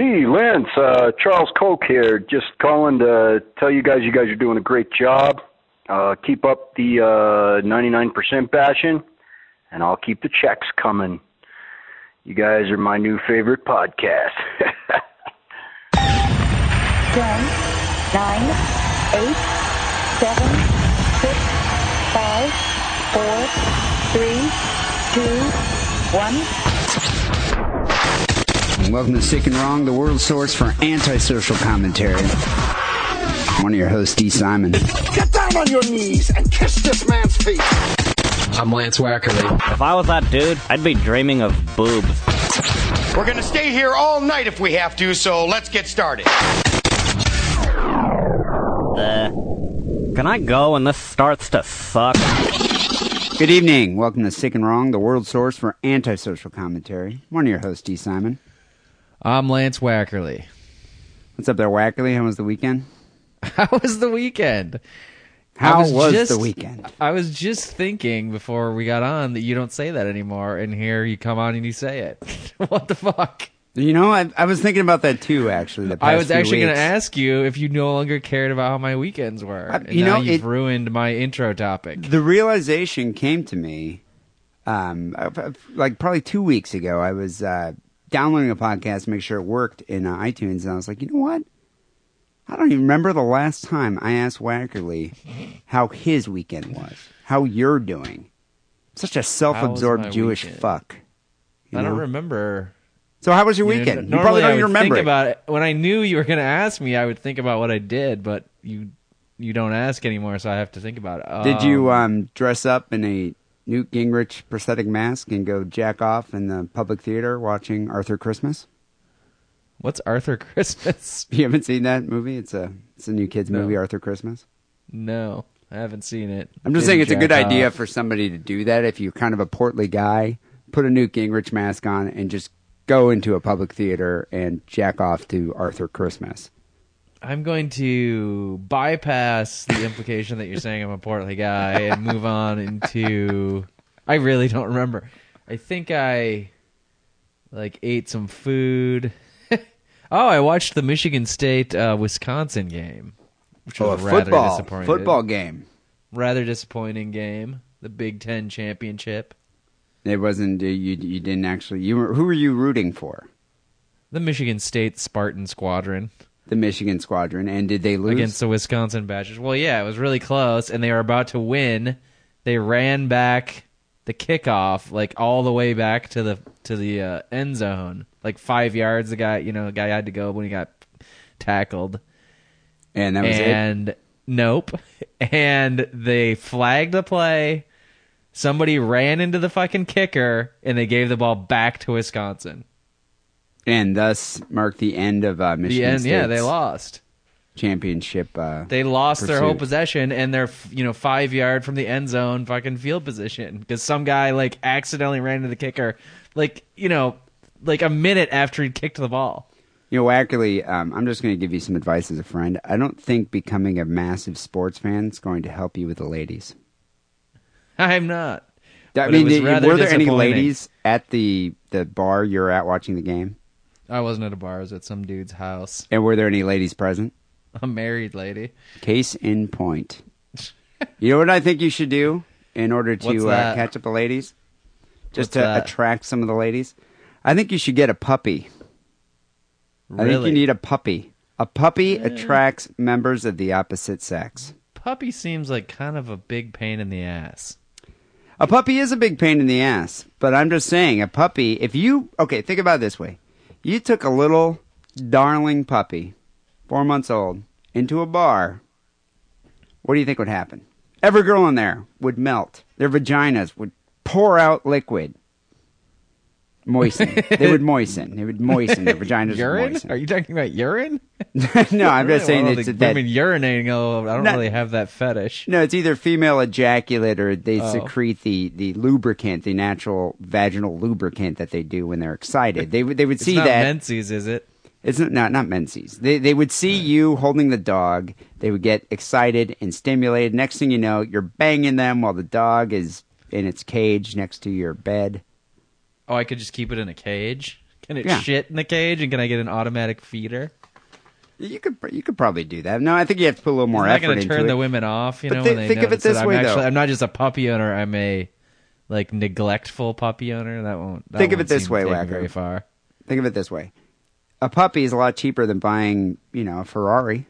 Gee, Lance, uh, Charles Koch here. Just calling to tell you guys you guys are doing a great job. Uh, keep up the uh, 99% passion, and I'll keep the checks coming. You guys are my new favorite podcast. 10, 9, 8, 7, 6, 5, 4, 3, 2, 1 welcome to Sick and Wrong, the world source for antisocial commentary. One of your hosts, Dee Simon. Get down on your knees and kiss this man's feet. I'm Lance Wackerly. If I was that dude, I'd be dreaming of boobs. We're gonna stay here all night if we have to, so let's get started. Uh, can I go when this starts to suck? Good evening. Welcome to Sick and Wrong, the world source for antisocial commentary. One of your hosts, Dee Simon. I'm Lance Wackerly. What's up there, Wackerly? How was the weekend? How was the weekend? How was, just- the weekend? I was just thinking before we got on that you don't say that anymore, and here you come on and you say it. what the fuck? You know, I, I was thinking about that too, actually. The I was few actually going weeks. to ask you if you no longer cared about how my weekends were. And you now know, you've it- ruined my intro topic. The realization came to me, um, like probably two weeks ago. I was uh, downloading a podcast to make sure it worked in uh, iTunes, and I was like, you know what? I don't even remember the last time I asked Wackerly how his weekend was, how you're doing. Such a self-absorbed Jewish weekend? fuck. you I don't remember. So how was your You know, weekend? You, normally probably don't I even remember think it. about it. When I knew you were going to ask me, I would think about what I did, but you you don't ask anymore, so I have to think about it. Did you Um, um, dress up in a Newt Gingrich prosthetic mask and go jack off in the public theater watching Arthur Christmas? What's Arthur Christmas? You haven't seen that movie? It's a it's a new kids No. movie, Arthur Christmas. No, I haven't seen it. I'm just Didn't saying it's a good jack idea for somebody to do that if you're kind of a portly guy. Put a Newt Gingrich mask on and just go into a public theater and jack off to Arthur Christmas. I'm going to bypass the implication that you're saying I'm a portly guy and move on into. I really don't remember. I think I like ate some food. oh, I watched the Michigan State uh, Wisconsin game, which was Oh, a rather football disappointing. football game. rather disappointing game. The Big Ten championship. It wasn't you. You didn't actually. You were, who were you rooting for? The Michigan State Spartan Squadron. The Michigan Squadron, and did they lose? against the Wisconsin Badgers. Well, yeah, it was really close, and they were about to win. They ran back the kickoff like all the way back to the to the uh, end zone, like five yards. The guy, you know, the guy had to go when he got tackled, and that was it. and nope. And they flagged the play. Somebody ran into the fucking kicker, and they gave the ball back to Wisconsin. And thus marked the end of uh, The Michigan end, yeah, they lost. championship. Uh, They lost their whole pursuit. possession and they're you know five yard from the end zone fucking field position because some guy like accidentally ran into the kicker like you know like a minute after he kicked the ball. you know, Wackerly, um, I'm just going to give you some advice as a friend. I don't think becoming a massive sports fan is going to help you with the ladies. I'm not. I But it mean, was did- rather were there any disappointing. ladies at the the bar you're at watching the game? I wasn't at a bar. I was at some dude's house. And were there any ladies present? A married lady. Case in point. you know what I think you should do in order What's to uh, that? catch up the ladies? Just What's to that? attract some of the ladies? I think you should get a puppy. I think Really? you need a puppy. A puppy attracts members of the opposite sex. Puppy seems like kind of a big pain in the ass. A puppy is a big pain in the ass, but I'm just saying, a puppy, if you, okay, think about it this way. You took a little darling puppy, four months old, into a bar, what do you think would happen? Every girl in there would melt. Their vaginas would pour out liquid. Moisten. they would moisten. They would moisten. Their vaginas urine? Are you talking about urine? no, I'm Really just saying it's that women urinating. Oh, I don't Not- really have that fetish. No, it's either female ejaculate or they Oh. secrete the, the lubricant, the natural vaginal lubricant that they do when they're excited. They would they would It's see not that Menses, is it? it's not not, not menses. They they would see you holding the dog. They would get excited and stimulated. Next thing you know, you're banging them while the dog is in its cage next to your bed. Oh, I could just keep it in a cage. Can it Yeah. shit in the cage, and can I get an automatic feeder? You could you could probably do that. No, I think you have to put a little more I'm not effort going to into turn it. the women off, you But know. thi- when they think of it this I'm way, though. actually, I'm not just a puppy owner. I'm a like neglectful puppy owner. That won't. That Think of won't it this seem way, to take me Wacker. Very far. Think of it this way: a puppy is a lot cheaper than buying, you know, a Ferrari,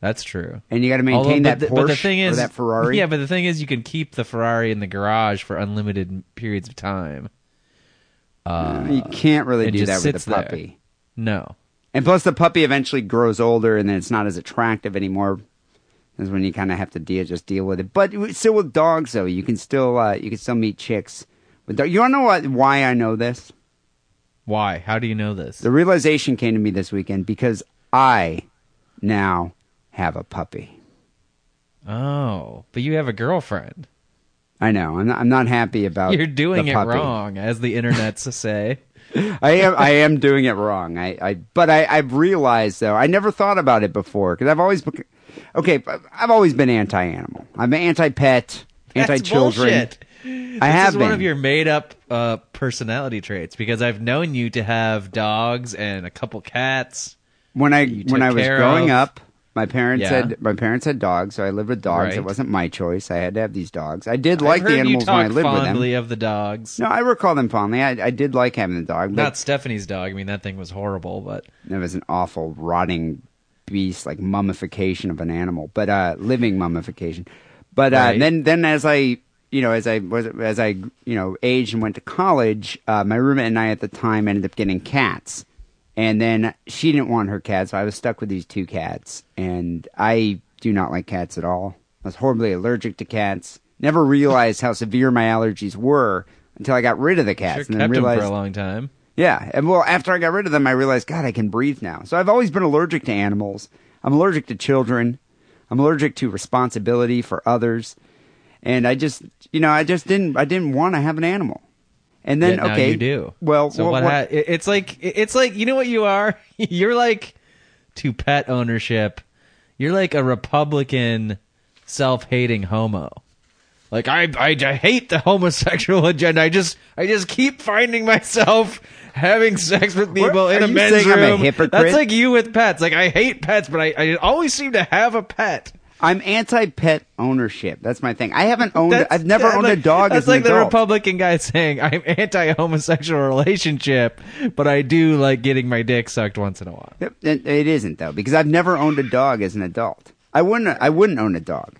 That's true. and you got to Although- maintain that but, Porsche the, but the thing is, or that Ferrari. Yeah, but the thing is, you can keep the Ferrari in the garage for unlimited periods of time. Uh, you can't really do that with a there. puppy. no. And plus, the puppy eventually grows older, and then it's not as attractive anymore. Is when you kind of have to deal, just deal with it. But still, with dogs, though, you can still uh, you can still meet chicks. With dog. You want to know what, why I know this? Why? How do you know this? The realization came to me this weekend because I now have a puppy. Oh, but you have a girlfriend. I know. I'm not, I'm not happy about. You're doing it wrong, as the internets say. I am. I am doing it wrong. I. I but I. I've realized though. I never thought about it before because I've always. bec- Okay, I've always been anti-animal. I'm anti-pet, That's anti-children. bullshit. I this have is one been. of your made up uh, personality traits because I've known you to have dogs and a couple cats. when I when I was growing of. up, my parents Yeah. had my parents had dogs, so I lived with dogs. It Right. wasn't my choice. I had to have these dogs. I did I've like heard the animals you talk when I lived with them. fondly of the dogs. No, I recall them fondly. I, I did like having the dog, but Not Stephanie's dog. I mean, that thing was horrible, but it was an awful rotting beast, like mummification of an animal, but uh, living mummification. But uh, Right. then, then as I, you know, as I was, as I, you know, aged and went to college, uh, my roommate and I at the time ended up getting cats, and then she didn't want her cat, so I was stuck with these two cats, and I do not like cats at all. I was horribly allergic to cats. Never realized how severe my allergies were until I got rid of the cats, sure and then realized for a long time. yeah, and well, after I got rid of them, I realized, God, I can breathe now. So I've always been allergic to animals. I'm allergic to children. I'm allergic to responsibility for others, and I just, you know, I just didn't, I didn't want to have an animal. And then, Yet now okay, you do. Well, so what- what? what- ha- it- it's like it's like you know what you are. You're like to pet ownership. You're like a Republican, self-hating homo. Like I, I, I hate the homosexual agenda. I just, I just keep finding myself having sex with people in a men's a room. hypocrite? That's like you with pets. Like I hate pets, but I, I always seem to have a pet. I'm anti-pet ownership. That's my thing. I haven't owned. That's- I've never yeah, owned a dog That's as an like the. Republican guy saying, "I'm anti-homosexual relationship, but I do like getting my dick sucked once in a while." It, it isn't though because I've never owned a dog as an adult. I wouldn't. I wouldn't own a dog.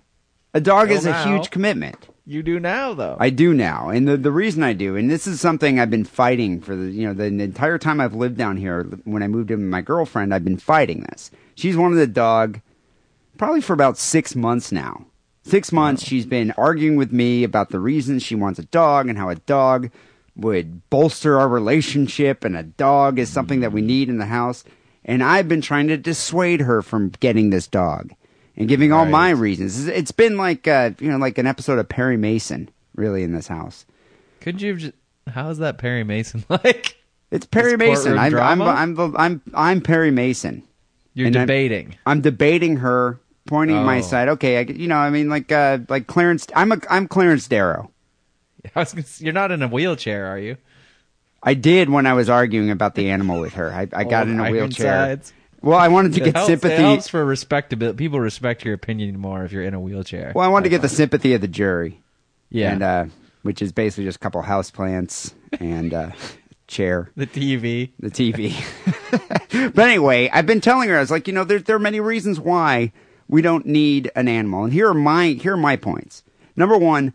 A dog Well, is a now- huge commitment. You do now, though. I do now, and the the reason I do, and this is something I've been fighting for the you know the, the entire time I've lived down here. When I moved in with my girlfriend, I've been fighting this. She's wanted a dog, probably for about six months now. Six months, she's been arguing with me about the reasons she wants a dog and how a dog would bolster our relationship, and a dog is something that we need in the house. And I've been trying to dissuade her from getting this dog and giving all Right. my reasons. It's- been like uh, you know like an episode of Perry Mason, really, in this house. Could you? have Just, how is that Perry Mason like? It's Perry It's Mason. I'm, I'm. I'm, I'm, I'm Perry Mason. You're And I'm- debating. I'm debating her, pointing my Oh. side. Okay, I, you know, I mean, like, uh, like Clarence. I'm a, I'm Clarence Darrow. Gonna, you're not in a wheelchair, are you? I did when I was arguing about the animal with her. I, I got Oh, in a wheelchair. Well, I wanted to It get helps, sympathy. It helps for respectability. People respect your opinion more if you're in a wheelchair. Well, I wanted to get the sympathy of the jury. yeah, and uh, which is basically just a couple houseplants and uh, chair. the TV. the TV. but anyway, I've been telling her I was like, you know, there there are many reasons why we don't need an animal, and here are my here are my points. Number one,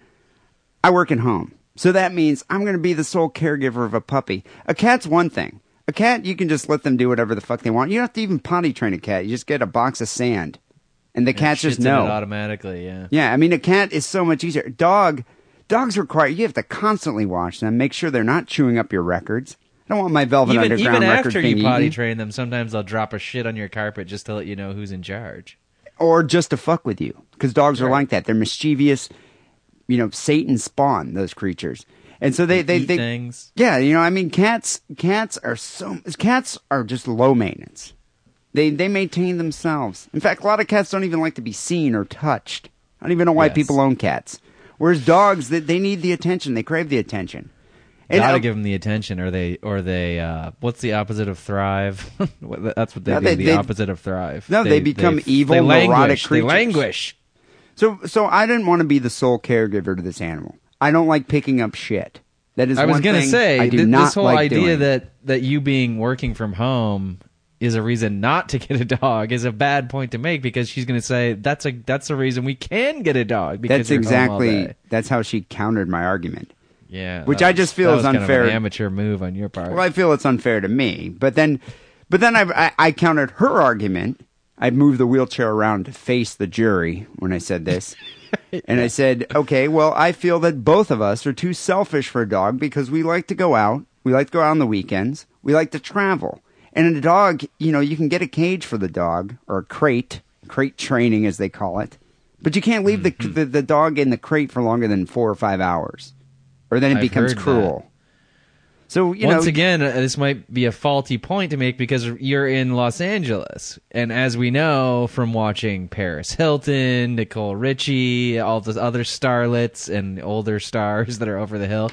I work at home, so that means I'm going to be the sole caregiver of a puppy. A cat's one thing. A cat, you can just let them do whatever the fuck they want. You don't have to even potty train a cat. You just get a box of sand, and the Shits just know. it automatically. Yeah. Yeah, I mean, a cat is so much easier. Dog, dogs require you have to constantly wash them, make sure they're not chewing up your records. I don't want my Velvet Even Underground even records after you potty eaten. train them, sometimes they'll drop a shit on your carpet just to let you know who's in charge. Or just to fuck with you because dogs are like that. They're mischievous, you know, Satan spawn those creatures, and so they they, they things. yeah, you know, I mean, cats cats are so cats are just low maintenance. They they maintain themselves. In fact, a lot of cats don't even like to be seen or touched. I don't even know why Yes. people own cats. Whereas dogs, they, they need the attention. They crave the attention. And Gotta give them the attention, or they, or they. Uh, what's the opposite of thrive? That's what they No, do. they- the they- opposite of thrive. No, they become evil, they neurotic languish, They creatures. languish. So, so I didn't want to be the sole caregiver to this animal. I don't like picking up shit. That is. I was gonna say I do th- not this whole like idea doing. that that you being working from home is a reason not to get a dog is a bad point to make because she's gonna say that's a that's a reason we can get a dog because That's you're home all exactly. That's how she countered my argument. Yeah, which that I just feel is was kind of unfair. amateur move on your part. Well, I feel it's unfair to me, but then, but then I, I, I countered her argument. I moved the wheelchair around to face the jury when I said this, and I said, "Okay, well, I feel that both of us are too selfish for a dog because we like to go out, we like to go out on the weekends, we like to travel, and a dog, you know, you can get a cage for the dog or a crate, crate training as they call it, but you can't leave Mm-hmm. the, the the dog in the crate for longer than four or five hours, or then it I've becomes heard that. cruel." So you Once know, again, uh, this might be a faulty point to make because you're in Los Angeles, and as we know from watching Paris Hilton, Nicole Richie, all the other starlets and older stars that are over the hill,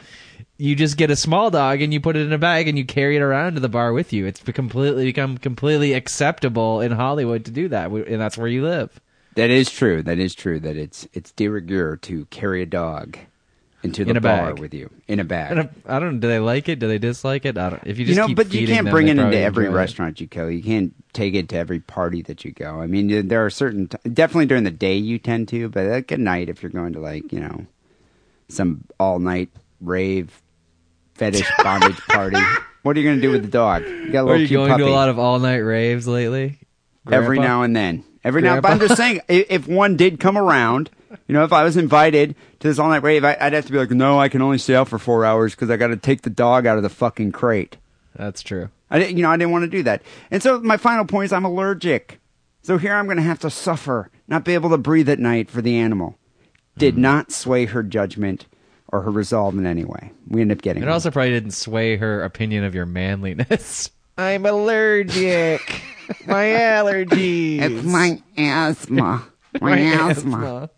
you just get a small dog and you put it in a bag and you carry it around to the bar with you. It's completely become completely acceptable in Hollywood to do that, and that's where you live. That is true. That is true. That it's it's de rigueur to carry a dog into the In a bar bag. with you in a bag. And if- I don't. Do they like it? Do they dislike it? I don't. If you just you know, but you can't them, bring it into every enjoy it. restaurant you go. You can't take it to every party that you go. I mean, there are certain t- definitely during the day you tend to, but like at night if you're going to like you know some all night rave fetish bondage party, what are you going to do with the dog? You got a Are you going puppy. to a lot of all night raves lately? every now and then. Every now, but I'm just saying, if one did come around, you know, if I was invited to this all night rave, I, I'd have to be like, no, I can only stay out for four hours because I got to take the dog out of the fucking crate. That's true. I, didn't- you know, I didn't want to do that. And so my final point is, I'm allergic. So here I'm going to have to suffer, not be able to breathe at night for the animal. Did mm-hmm. not sway her judgment or her resolve in any way. We ended up getting. It one. also probably didn't sway her opinion of your manliness. I'm allergic. my allergies. It's my asthma. My, asthma.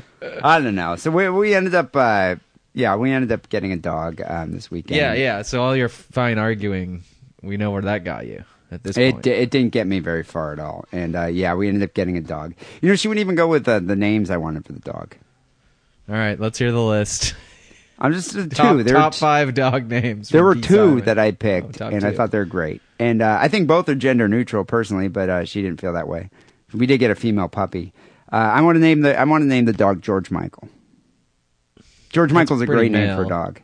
I don't know. So we we ended up, uh, yeah, we ended up getting a dog um, this weekend. Yeah, yeah. So all your fine arguing, we know where that got you at this It point. it didn't get me very far at all, and uh, yeah, we ended up getting a dog. You know, she wouldn't even go with uh, the names I wanted for the dog. all right, let's hear the list. I'm just uh, two. top There top t- five dog names. There were two that I Oh, picked, top and I thought they're great. And uh, I think both are gender neutral, personally, but uh, she didn't feel that way. We did get a female puppy. Uh, I want to name the I want to name the dog George Michael. George Michael's a great name for a dog.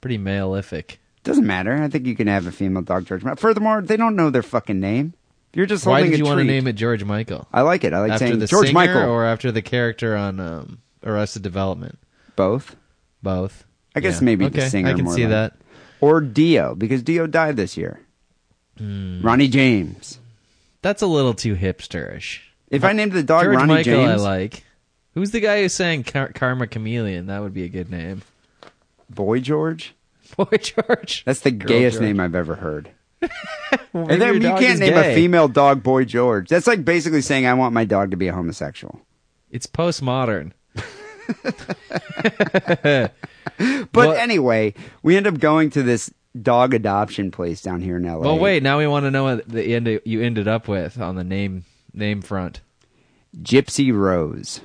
pretty malefic. Doesn't matter. I think you can have a female dog George Michael. Furthermore, they don't know their fucking name. You're just Why did you want to name it George Michael? I like it. I like after saying the George singer Michael. or after the character on um, Arrested Development? both. Both. I guess Yeah. maybe okay. the singer. I can more see like- that. Or Dio, because Dio died this year. Hmm. Ronnie James. That's a little too hipsterish. If I named the dog George Ronnie Michael, I like. Who's the guy who sang Car- Karma Chameleon? That would be a good name. Boy George. Boy George. That's the Girl gayest George. name I've ever heard. Well, And then you can't name gay. a female dog Boy George. That's like basically saying I want my dog to be a homosexual. It's postmodern. But Well- anyway, we end up going to this dog adoption place down here in LA. Well, wait. Now we want to know what the end you ended up with on the name name front. Gypsy Rose.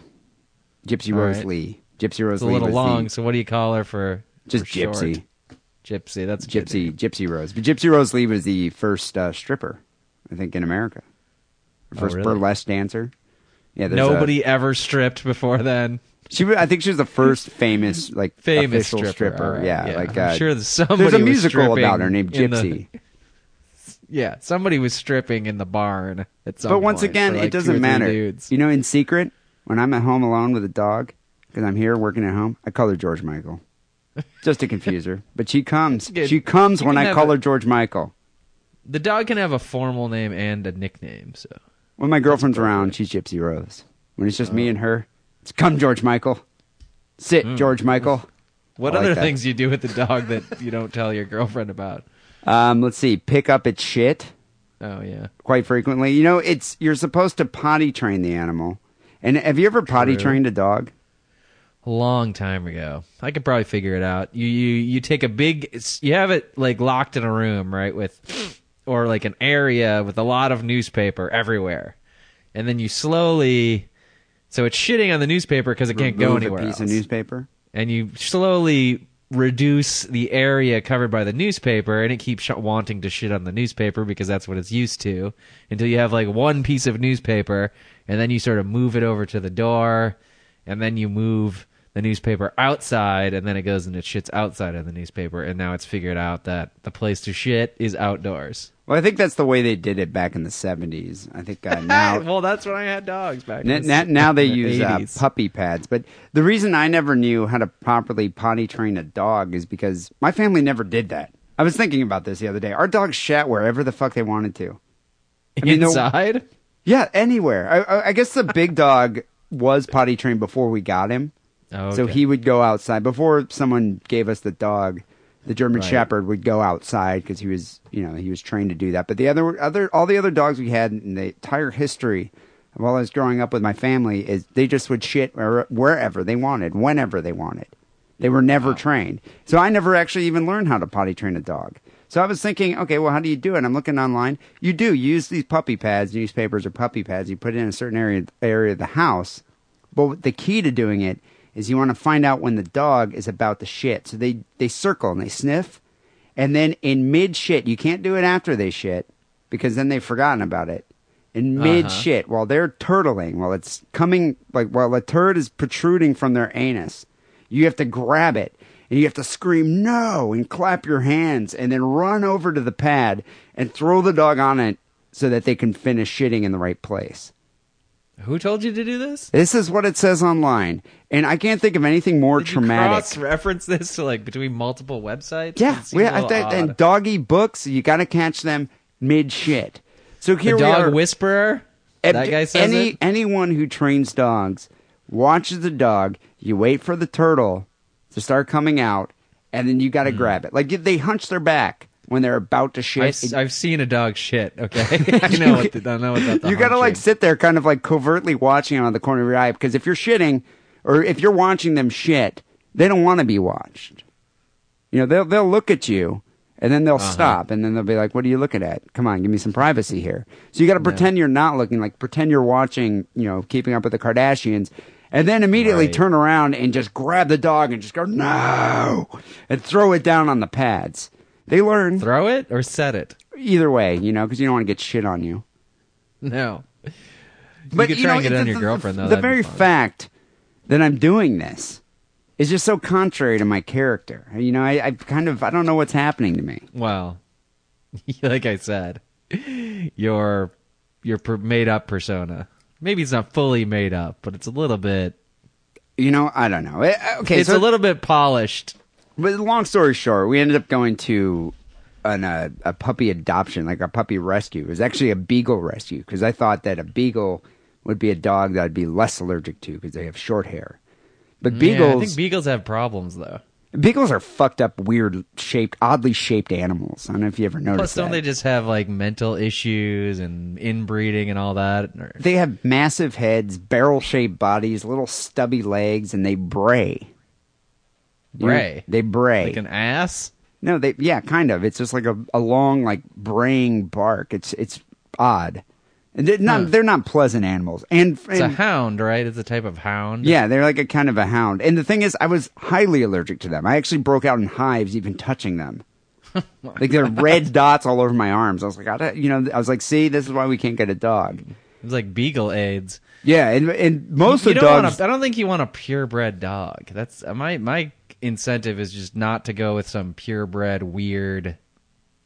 Gypsy All Rose right. Lee. Gypsy Rose It's a little long. the- So what do you call her for? just for short? Gypsy. Gypsy. That's Gypsy. Gypsy Rose. But Gypsy Rose Lee was the first uh, stripper, I think, in America. Oh, First really? burlesque dancer. Yeah, there's a- Nobody ever stripped before then. She, I think she was the first famous, like, Famous official stripper. all right, Yeah, like I'm uh, sure somebody there's a musical about her named in the- Gypsy. Yeah, somebody was stripping in the barn at some But once point again, for, like, it two or doesn't three matter. Dudes. You know, in secret, when I'm at home alone with a dog, because I'm here working at home, I call her George Michael, just to confuse her. But she comes. good. She comes You when can I have call a- her George Michael. The dog can have a formal name and a nickname. So When my girlfriend's around, she's Gypsy Rose. When it's just Oh. me and her, it's come George Michael. Sit, Hmm. George Michael. what I like other that. things you do with the dog that you don't tell your girlfriend about? Um, let's see. Pick up its shit. Oh yeah. quite frequently. You know, it's you're supposed to potty train the animal. And have you ever potty True. trained a dog? a long time ago. I could probably figure it out. You you you take a big you have it like locked in a room, right, with or like an area with a lot of newspaper everywhere. And then you slowly so it's shitting on the newspaper because it can't go Remove anywhere a piece else. of newspaper. and you slowly reduce the area covered by the newspaper and it keeps sh- wanting to shit on the newspaper because that's what it's used to until you have like one piece of newspaper and then you sort of move it over to the door and then you move the newspaper outside and then it goes and it shits outside of the newspaper and now it's figured out that the place to shit is outdoors Well, I think that's the way they did it back in the seventies. I think uh, now well that's when i had dogs back in Now, the now, now they the use uh, puppy pads, but the reason I never knew how to properly potty train a dog is because my family never did that. I was thinking about this the other day. Our dogs shat wherever the fuck they wanted to. I mean, the- inside Yeah, anywhere. I- I, I guess the big dog was potty trained before we got him, oh, so he would go outside before someone gave us the dog. The German Right. Shepherd would go outside because he was, you know, he was trained to do that. But the other, other, all the other dogs we had in the entire history of while I was growing up with my family is they just would shit wherever they wanted, whenever they wanted. They were never trained. So I never actually even learned how to potty train a dog. So I was thinking, okay, well, how do you do it? I'm looking online. You do you use these puppy pads, newspapers or puppy pads. You put it in a certain area area of the house. But the key to doing it is you want to find out when the dog is about to shit. So they they circle and they sniff, and then in mid shit, you can't do it after they shit because then they've forgotten about it. In mid uh-huh. shit, while they're turtling, while it's coming like while a turd is protruding from their anus, you have to grab it and you have to scream no and clap your hands and then run over to the pad and throw the dog on it so that they can finish shitting in the right place. Who told you to do this This is what it says online, and I can't think of anything more Did traumatic. you reference this to like between multiple websites? yeah, we, I, th- and doggy books, you got to catch them mid shit. So the here we dog are. whisperer. That guy says any it. anyone who trains dogs watches the dog. You wait for the turtle to start coming out, and then you got to Hmm. grab it. Like they hunch their back when they're about to shit. I've, I've seen a dog shit. Okay, I know what the, I know what the you got to like sit there, kind of like covertly watching it on the corner of your eye, because if you're shitting, or if you're watching them shit, they don't want to be watched. You know, they'll they'll look at you, and then they'll Uh-huh. stop, and then they'll be like, "What are you looking at? Come on, give me some privacy here." So you got to pretend you're not looking, like pretend you're watching, you know, Keeping Up with the Kardashians. And then immediately Right. turn around and just grab the dog and just go no, and throw it down on the pads. They learn Throw it or set it. either way, you know, because you don't want to get shit on you. No. But you could try and know, get it on the- your girlfriend though. The very fact that I'm doing this is just so contrary to my character. You know, I, I kind of I don't know what's happening to me. Well, like I said, your your made up persona. Maybe it's not fully made up, but it's a little bit. You know, I don't know. Eh, Okay, it's so a little bit polished. But long story short, we ended up going to an, uh, a puppy adoption, like a puppy rescue. It was actually a beagle rescue because I thought that a beagle would be a dog that I'd be less allergic to because they have short hair. But beagles, Yeah, I think beagles have problems though. beagles are fucked up, weird shaped, oddly shaped animals. I don't know if you ever noticed Plus, don't that. they just have like mental issues and inbreeding and all that? Or- They have massive heads, barrel shaped bodies, little stubby legs, and they bray. You Bray? They bray. like an ass? No, they yeah, kind of. It's just like a, a long like braying bark. It's it's odd. And they're not Huh. they're not pleasant animals. And, It's a hound, right? It's a type of hound. yeah, they're like a kind of a hound. And the thing is, I was highly allergic to them. I actually broke out in hives even touching them. like there are red dots all over my arms. I was like, I you know, I was like, see, this is why we can't get a dog. It's like beagle AIDS. Yeah, and and most you of don't dogs. Want a, I don't think you want a purebred dog. That's my my incentive is just not to go with some purebred weird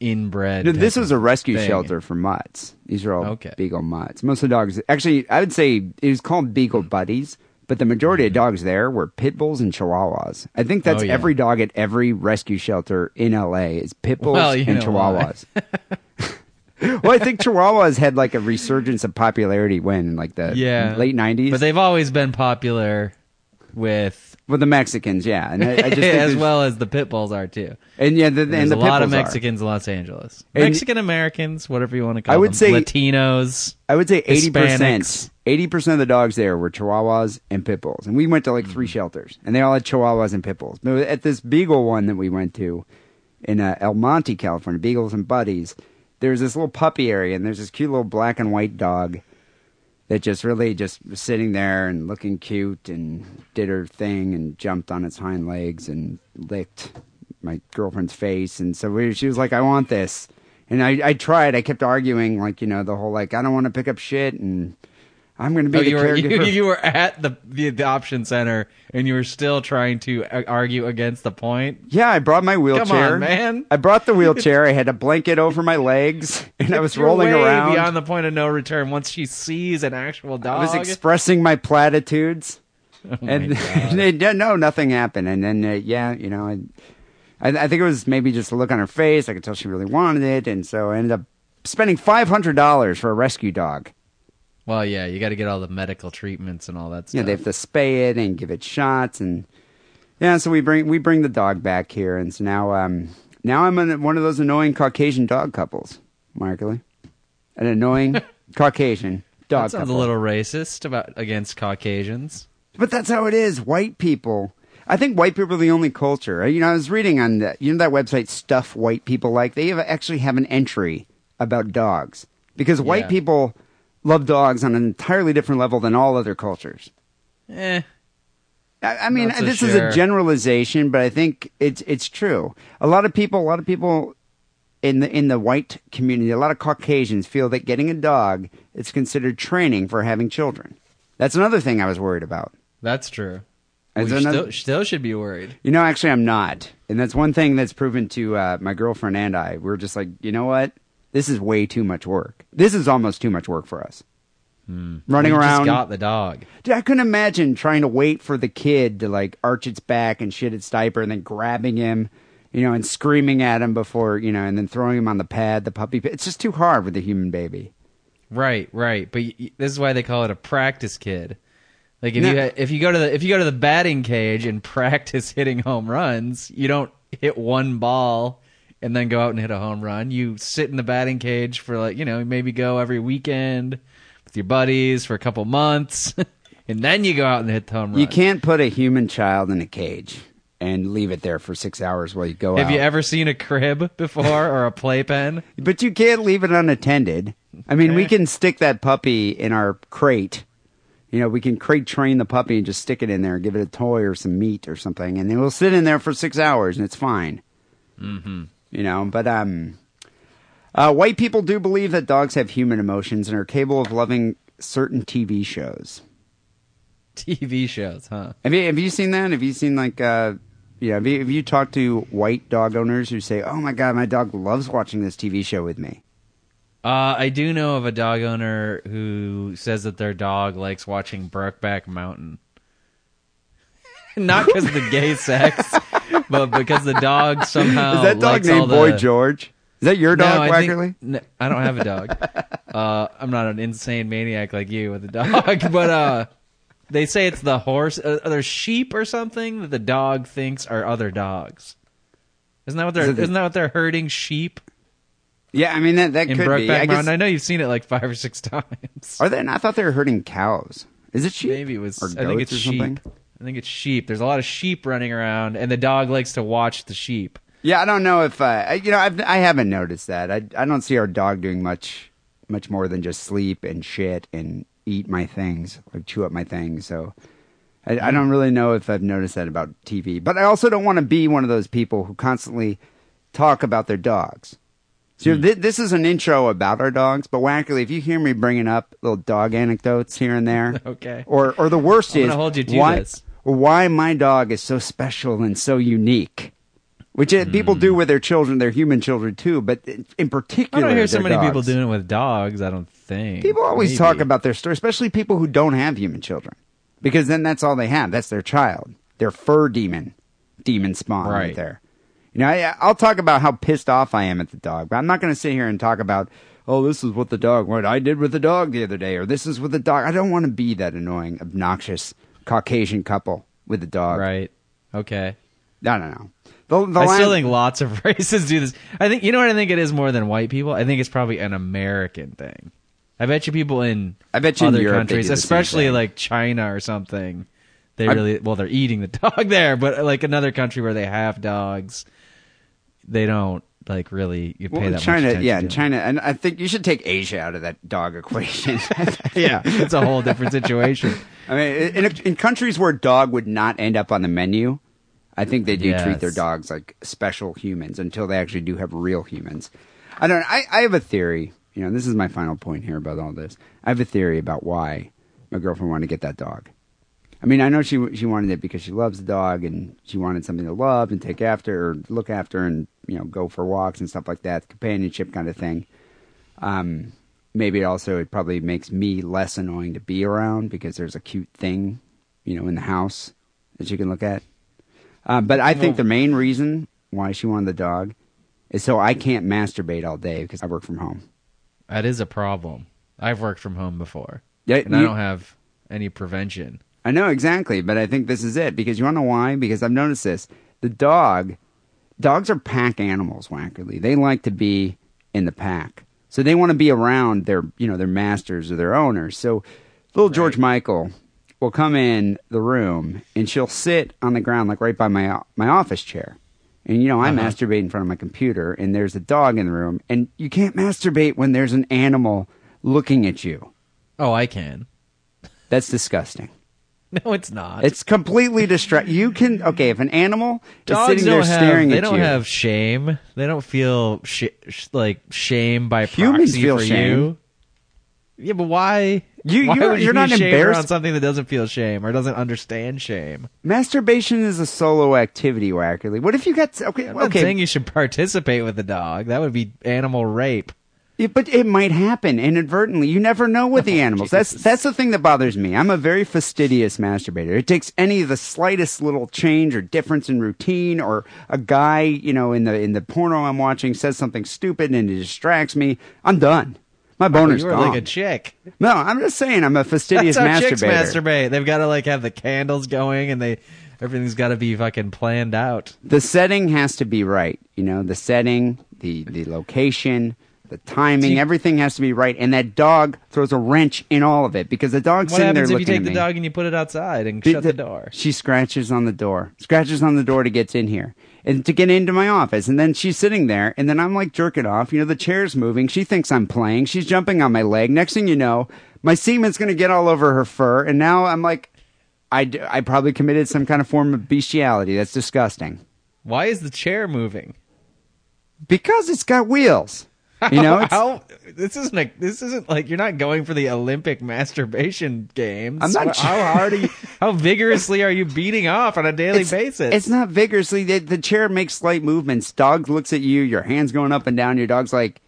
inbred. No, this is a rescue thing. shelter for mutts. These are all Okay. beagle mutts. Most of the dogs, actually, I would say it was called beagle hmm. buddies, but the majority of hmm. dogs there were pit bulls and chihuahuas. I think that's. Oh, yeah. every dog at every rescue shelter in LA is pit bulls Well, and chihuahuas. well, I think chihuahuas had like a resurgence of popularity when like the Yeah, late nineties. but they've always been popular with with the Mexicans, yeah, and I, I just think as well as the pit bulls are too. and yeah, the, There's and the a lot of bulls are. Mexicans in Los Angeles. And- Mexican Americans, whatever you want to call I would them. say- Latinos. I would say eighty percent eighty percent of the dogs there were Chihuahuas and Pit Bulls, and we went to like three shelters, and they all had Chihuahuas and Pit Bulls. But at this Beagle one that we went to in uh, El Monte, California, Beagles and Buddies, there's this little puppy area, and there's this cute little black and white dog that just really just sitting there and looking cute and did her thing and jumped on its hind legs and licked my girlfriend's face. And so we, she was like i want this. And I, I tried. I kept arguing like you know the whole like i don't want to pick up shit. And i'm going to be Oh, the you were caregiver you were at the, the adoption center and you were still trying to uh, argue against the point. yeah i brought my wheelchair on, man. i brought the wheelchair i had a blanket over my legs and i was rolling around beyond the point of no return. Once she sees an actual dog, I was expressing my platitudes, Oh my and, God. and it- no, nothing happened. And then, uh, yeah, you know, I, I, I think it was maybe just a look on her face. I could tell she really wanted it, and so I ended up spending five hundred dollars for a rescue dog. Well, yeah, you got to get all the medical treatments and all that stuff. Yeah, they have to spay it and give it shots, and yeah, so we bring we bring the dog back here, and so now, um, now I'm an, one of those annoying Caucasian dog couples, Markley, an annoying Caucasian dog that sounds couple. a little racist about against Caucasians. But that's how it is. White people. I think white people are the only culture. You know, I was reading on that. You know that website, Stuff White People Like. They have, actually have an entry about dogs because white Yeah. people love dogs on an entirely different level than all other cultures. Eh, I, I mean, so this is a generalization, but I think it's it's true. A lot of people, a lot of people in the in the white community, a lot of Caucasians feel that getting a dog is considered training for having children. That's another thing I was worried about. that's true. We there another- still, still should be worried. You know, actually, I'm not, and that's one thing that's proven to uh, my girlfriend and I. We're just like, you know what? This is way too much work. This is almost too much work for us. Hmm. Running we around, got the dog. Dude, I couldn't imagine trying to wait for the kid to like arch its back and shit its diaper, and then grabbing him, you know, and screaming at him before, you know, and then throwing him on the pad, the puppy. pad. It's just too hard with a human baby. Right, right. But y- this is why they call it a practice kid. Like if No. you ha- if you go to the if you go to the batting cage and practice hitting home runs, you don't hit one ball and then go out and hit a home run. You sit in the batting cage for like you know maybe go every weekend with your buddies for a couple months, and then you go out and hit the home run. You can't put a human child in a cage and leave it there for six hours while you go out. Have out. you ever seen a crib before or a playpen? But you can't leave it unattended. I mean, we can stick that puppy in our crate. You know, we can crate train the puppy and just stick it in there, give it a toy or some meat or something, and it will sit in there for six hours and it's fine. Mm-hmm. You know, but um, uh, white people do believe that dogs have human emotions and are capable of loving certain TV shows. TV shows, huh? Have you have you seen that? Have you seen like uh, yeah? Have you have you talked to white dog owners who say, "Oh my god, my dog loves watching this TV show with me"? Uh, I do know of a dog owner who says that their dog likes watching Brokeback Mountain. Not because of the gay sex, but because the dog somehow Is that dog named Boy George? Is that your dog, No, I think- Wackerly? n- I don't have a dog. uh, I'm not an insane maniac like you with a dog, but uh, they say it's the horse. Uh, are sheep or something that the dog thinks are other dogs? Isn't that what they're? Is the... Isn't that what they're herding sheep Yeah, I mean that that in could be. I guess, I know you've seen it like five or six times. are they? I thought they were herding cows. Is it sheep? Maybe it was. Or I think goats it's or sheep. I think it's sheep. There's a lot of sheep running around, and the dog likes to watch the sheep. Yeah, I don't know if uh, I- you know. I've, I haven't noticed that. I I don't see our dog doing much much more than just sleep and shit and eat my things, like chew up my things. So I, I don't really know if I've noticed that about TV. But I also don't want to be one of those people who constantly talk about their dogs. So Hmm. thi- this is an intro about our dogs, but Wackerly, if you hear me bringing up little dog anecdotes here and there, Okay. or or the worst I'm is gonna hold you to why this. Why my dog is so special and so unique, which uh, people do with their children, their human children too, but in, particular, I don't hear so many people doing it with dogs. I don't think People always Maybe. talk about their story, especially people who don't have human children, because then that's all they have. That's their child, their fur demon, demon spawn right, Right. there. You know, I, I'll talk about how pissed off I am at the dog, but I'm not going to sit here and talk about, oh, this is what the dog, what I did with the dog the other day, or this is with the dog. I don't want to be that annoying, obnoxious Caucasian couple with the dog. right. Okay. I don't know. The, the I line- still think lots of races do this. I think you know what I think it is more than white people. I think it's probably an American thing. I bet you people in I bet you other Europe countries, do the same especially like China or something, they I- really well they're eating the dog there, but like another country where they have dogs, they don't like really you pay Well, that China, much attention yeah, to in. China, and I think you should take Asia out of that dog equation. yeah, it's a whole different situation. I mean, in, in countries where dog would not end up on the menu, I think they do Yes. treat their dogs like special humans until they actually do have real humans. I don't. I, I have a theory. You know, this is my final point here about all this. I have a theory about why my girlfriend wanted to get that dog. I mean, I know she she wanted it because she loves the dog and she wanted something to love and take after or look after and you know go for walks and stuff like that, companionship kind of thing. Um, maybe also it probably makes me less annoying to be around because there's a cute thing, you know, in the house that you can look at. Uh, but I think the main reason why she wanted the dog is so I can't masturbate all day because I work from home. That is a problem. I've worked from home before, Yeah, and I don't have any prevention. I know exactly, but I think this is it because you want to know why? Because I've noticed this. The dog, dogs are pack animals. Wackerly, they like to be in the pack, so they want to be around their, you know, their masters or their owners. So, little George Michael will come in the room and she'll sit on the ground like right by my my office chair. And you know, I Uh-huh. masturbate in front of my computer, and there's a dog in the room, and you can't masturbate when there's an animal looking at you. Oh, I can. That's disgusting. No, it's not. It's completely distract. You can okay if an animal Dogs is sitting there have, staring they don't have shame. They don't feel sh- sh- like shame by Humans proxy feel for shame. you. Yeah, but why? You- why you're- you you're be not embarrassed- on something that doesn't feel shame or doesn't understand shame. Masturbation is a solo activity. Wackerly. What if you got okay? I'm not okay, saying you should participate with the dog. That would be animal rape. Yeah, but it might happen inadvertently. You never know with the Oh, animals. That's that's the thing that bothers me. I'm a very fastidious masturbator. It takes any of the slightest little change or difference in routine, or a guy, you know, in the in the porno I'm watching says something stupid and it distracts me. I'm done. My oh, boner's you were gone. like a chick. no, I'm just saying I'm a fastidious That's how masturbator. chicks masturbate. They've got to like have the candles going and they everything's got to be fucking planned out. the setting has to be right. You know, the setting, the the location, the timing, everything has to be right. And that dog throws a wrench in all of it because the dog's What sitting there happens if you looking take at the me. dog and you put it outside and shut the door? She scratches on the door, scratches on the door to get in here and to get into my office. And then she's sitting there, and then I'm like jerking off. You know, the chair's moving. She thinks I'm playing. She's jumping on my leg. Next thing you know, my semen's going to get all over her fur. And now I'm like, I, d- I probably committed some kind of form of bestiality. That's disgusting. Why is the chair moving? Because it's got wheels. You know, it's, how this isn't a, this isn't like you're not going for the Olympic masturbation games. I'm not How sure. hard are you? How vigorously are you beating off on a daily it's, basis? it's not vigorously. The, the chair makes slight movements. Dog looks at you. Your hands going up and down. Your dog's like,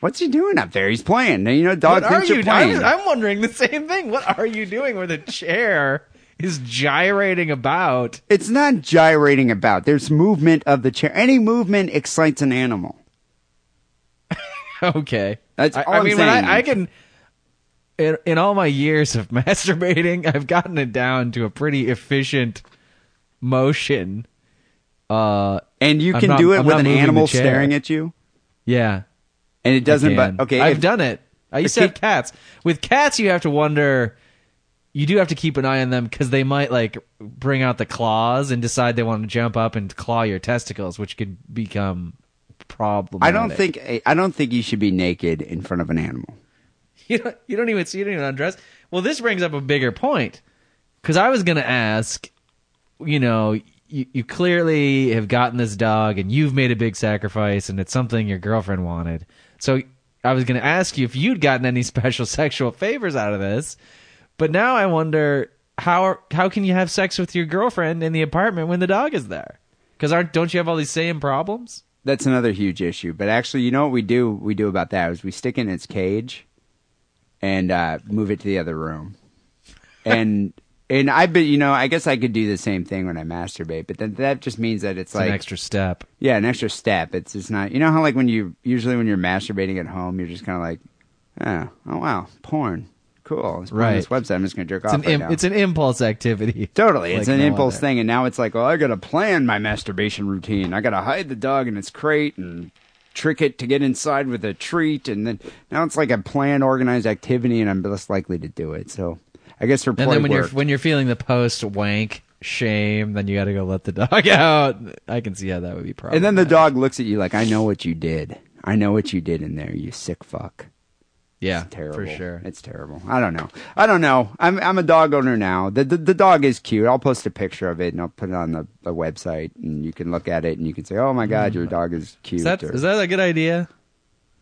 "What's he doing up there? He's playing." You know, dog what are thinks you? you're playing. I'm, I'm wondering the same thing. What are you doing where the chair is gyrating about? It's not gyrating about. There's movement of the chair. Any movement excites an animal. Okay, That's I, I mean. I, I can. In, in all my years of masturbating, I've gotten it down to a pretty efficient motion. Uh, And you can not- do it I'm with an animal staring at you, yeah, and it doesn't. But okay, I've if- done it. I used to have cats. With cats, you have to wonder. You do have to keep an eye on them because they might like bring out the claws and decide they want to jump up and claw your testicles, which could become problematic. I don't think eh, I don't think you should be naked in front of an animal. you don't, you don't even see you don't even undress. Well, this brings up a bigger point because I was going to ask. You know, you, you clearly have gotten this dog, and you've made a big sacrifice, and it's something your girlfriend wanted. So I was going to ask you if you'd gotten any special sexual favors out of this. But now I wonder how how can you have sex with your girlfriend in the apartment when the dog is there? Because aren't don't you have all these same problems? That's another huge issue. But actually, you know what we do? We do about that is we stick it in its cage and uh, move it to the other room. And and I bet you know I guess I could do the same thing when I masturbate, but then that just means that it's, It's like an extra step. yeah, an extra step. It's just not you know how like when you usually when you're masturbating at home, you're just kind of like, oh, oh wow, porn, cool. It's Right. this website. I'm just gonna jerk It's off an right im- now. it's an impulse activity. Totally, it's like an impulse thing, and now it's like, well, I gotta plan my masturbation routine. I gotta hide the dog in its crate and trick it to get inside with a treat, and then now it's like a planned, organized activity, and I'm less likely to do it. So I guess her And then when you're when you're feeling the post wank shame, then you got to go let the dog out. I can see how that would be problematic. and then the dog looks at you like, "I know what you did. I know what you did in there. You sick fuck." Yeah, It's terrible. for sure. It's terrible. I don't know. I don't know. I'm I'm a dog owner now. The, the the dog is cute. I'll post a picture of it and I'll put it on the, the website and you can look at it and you can say, "Oh my god, your mm-hmm. dog is cute." Is that or- is that a good idea?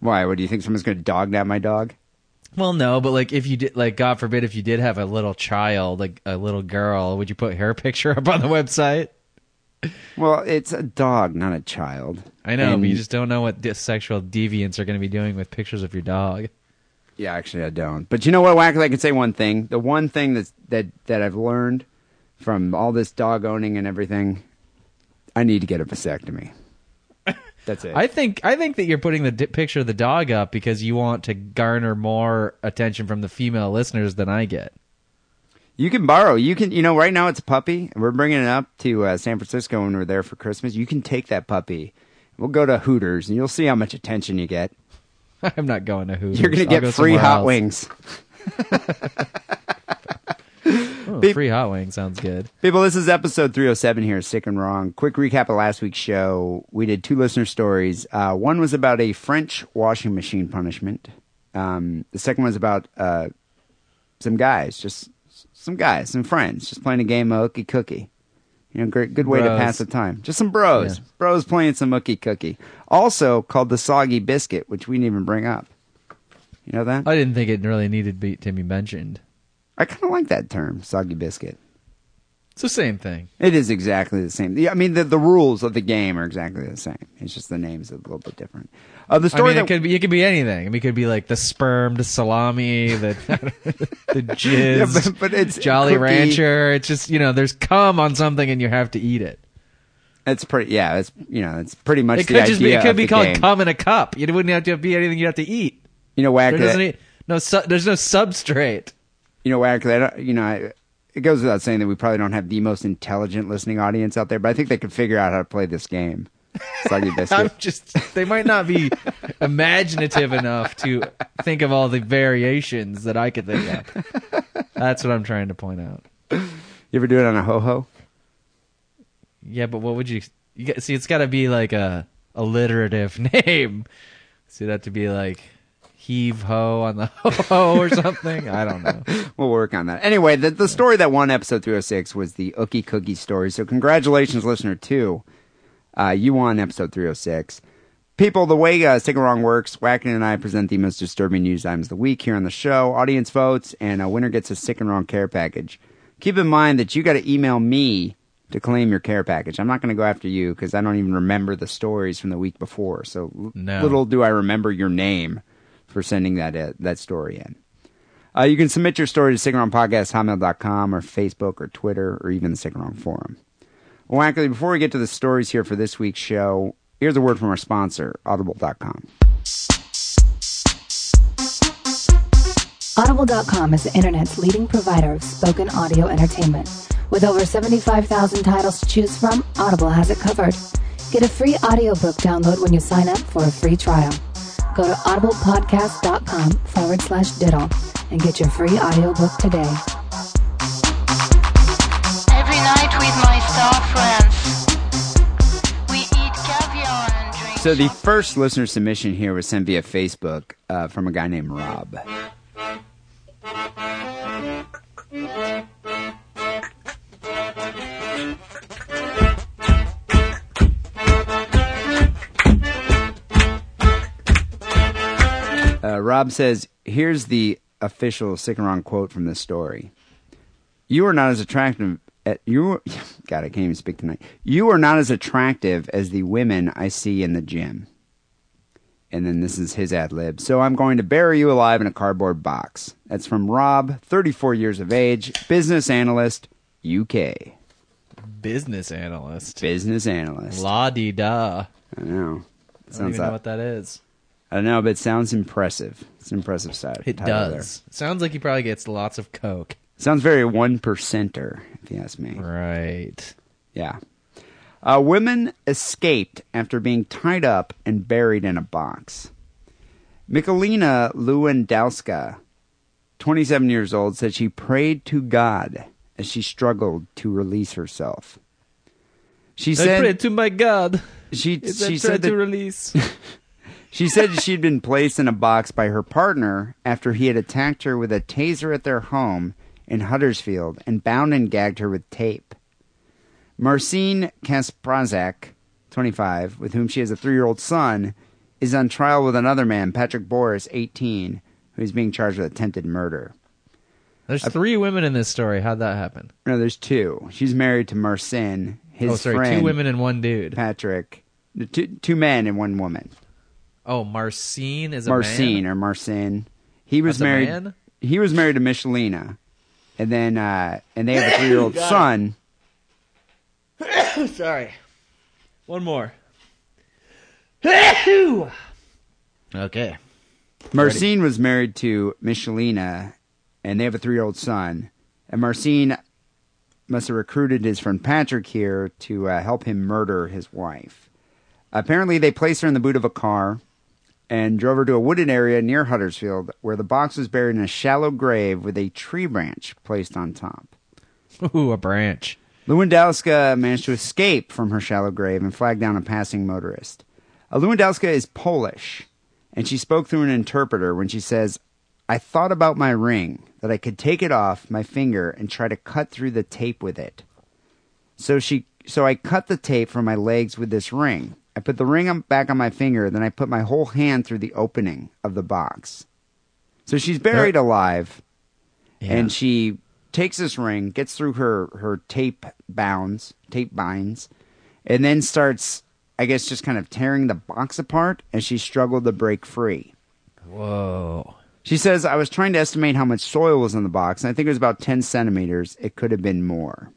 Why? What do you think someone's going to dog that my dog? Well, no, but like if you did, like God forbid, if you did have a little child, like a little girl, would you put her picture up on the website? Well, it's a dog, not a child. I know, And- but you just don't know what sexual deviants are going to be doing with pictures of your dog. Yeah, actually, I don't. But you know what, Wackles? I can say one thing. The one thing that's, that that I've learned from all this dog owning and everything, I need to get a vasectomy. That's it. I think I think that you're putting the di- picture of the dog up because you want to garner more attention from the female listeners than I get. You can borrow. You can, you know, right now it's a puppy. We're bringing it up to uh, San Francisco when we're there for Christmas. You can take that puppy. We'll go to Hooters and you'll see how much attention you get. I'm not going to Hooters. You're going to get go free hot else. wings. Oh, Beep. free hot wing sounds good. People, this is episode 307 here, Sick and Wrong. Quick recap of last week's show. We did two listener stories. Uh, one was about a French washing machine punishment. Um, the second one was about uh, some guys, just some guys, some friends, just playing a game of Ookie Cookie. You know, great, good way to pass the time. Just some bros. Yeah. Bros playing some Ookie Cookie. Also called the Soggy Biscuit, which we didn't even bring up. You know that? I didn't think it really needed to be, to be mentioned. I kind of like that term, Soggy Biscuit. It's the same thing. It is exactly the same. I mean, the, the rules of the game are exactly the same. It's just the name's a little bit different. Uh, the I story mean, that it could be it could be anything. I mean, it could be like the sperm, the salami, the the jizz, Yeah, but- but it's Jolly cookie. Rancher. It's just you know, there's cum on something and you have to eat it. it's pretty. Yeah, it's you know, it's pretty much It the could just be it could be called game. cum in a cup. You wouldn't have to be anything you have to eat. You know, whack There doesn't that. eat, no su- there's no substrate. You know, whack that. You know, I, it goes without saying that we probably don't have the most intelligent listening audience out there, but I think they could figure out how to play this game. I'm just they might not be imaginative enough to think of all the variations that I could think of. That's what I'm trying to point out. You ever do it on a ho ho? Yeah, but what would you, you get, see? It's got to be like a alliterative name. See that to be like heave ho on the ho ho or something. I don't know. We'll work on that. Anyway, the, the story that won episode 306 was the Ookie Cookie story. So congratulations, listener two. Uh, you won episode 306. People, the way uh, Sick and Wrong works, Wacken and I present the most disturbing news items of the week here on the show. Audience votes, and a winner gets a Sick and Wrong care package. Keep in mind that you got to email me to claim your care package. I'm not going to go after you because I don't even remember the stories from the week before. So No. little do I remember your name for sending that uh, that story in. Uh, you can submit your story to SickandWrongPodcast.com or Facebook or Twitter or even the Sick and Wrong forum. Well, actually, before we get to the stories here for this week's show, here's a word from our sponsor, Audible.com. Audible.com is the internet's leading provider of spoken audio entertainment. With over 75,000 titles to choose from, Audible has it covered. Get a free audiobook download when you sign up for a free trial. Go to audiblepodcast.com forward slash diddle and get your free audiobook today. So the first listener submission here was sent via Facebook uh, from a guy named Rob. Uh, Rob says, "Here's the official sick quote from this story. You are not as attractive. At, you, God, I can't even speak tonight. You are not as attractive as the women I see in the gym." And then this is his ad lib. So I'm going to bury you alive in a cardboard box. That's from Rob, 34 years of age, business analyst, UK. Business analyst. Business analyst. La di da. I know. I don't Sounds even know what that is. I don't know, but it sounds impressive. It's an impressive side. It does. Sounds like he probably gets lots of coke. Sounds very one percenter, if you ask me. Right. Yeah. Uh, a woman escaped after being tied up and buried in a box. Mikulina Lewandowska, 27 years old, said she prayed to God as she struggled to release herself. She I said pray to my God. she she said to release. she said she'd been placed in a box by her partner after he had attacked her with a taser at their home in Huddersfield and bound and gagged her with tape. Marcin Kasprazak, 25, with whom she has a three-year-old son, is on trial with another man, Patrick Boris, 18, who is being charged with attempted murder. There's uh, three women in this story. How'd that happen? No, there's two. She's married to Marcin, his oh, sorry, friend two women and one dude. Patrick, two, two men and one woman. Oh, Marcin is a Marcin man? or Marcin. He was That's married. He was married to Michelina, and then uh, and they have a three-year-old son. Sorry. One more. okay. Marcin was married to Michelina, and they have a three-year-old son. And Marcin must have recruited his friend Patrick here to uh, help him murder his wife. Apparently, they placed her in the boot of a car and drove her to a wooded area near Huddersfield, where the box was buried in a shallow grave with a tree branch placed on top. Ooh, a branch. Lewandowska managed to escape from her shallow grave and flag down a passing motorist. Uh, Lewandowska is Polish, and she spoke through an interpreter when she says, I thought about my ring, that I could take it off my finger and try to cut through the tape with it. So she, so I cut the tape from my legs with this ring. I put the ring on, back on my finger, then I put my whole hand through the opening of the box. So she's buried alive, and she takes this ring, gets through her her tape bounds, tape binds, and then starts, I guess, just kind of tearing the box apart as she struggled to break free. Whoa. She says, I was trying to estimate how much soil was in the box, and I think it was about 10 centimeters. It could have been more.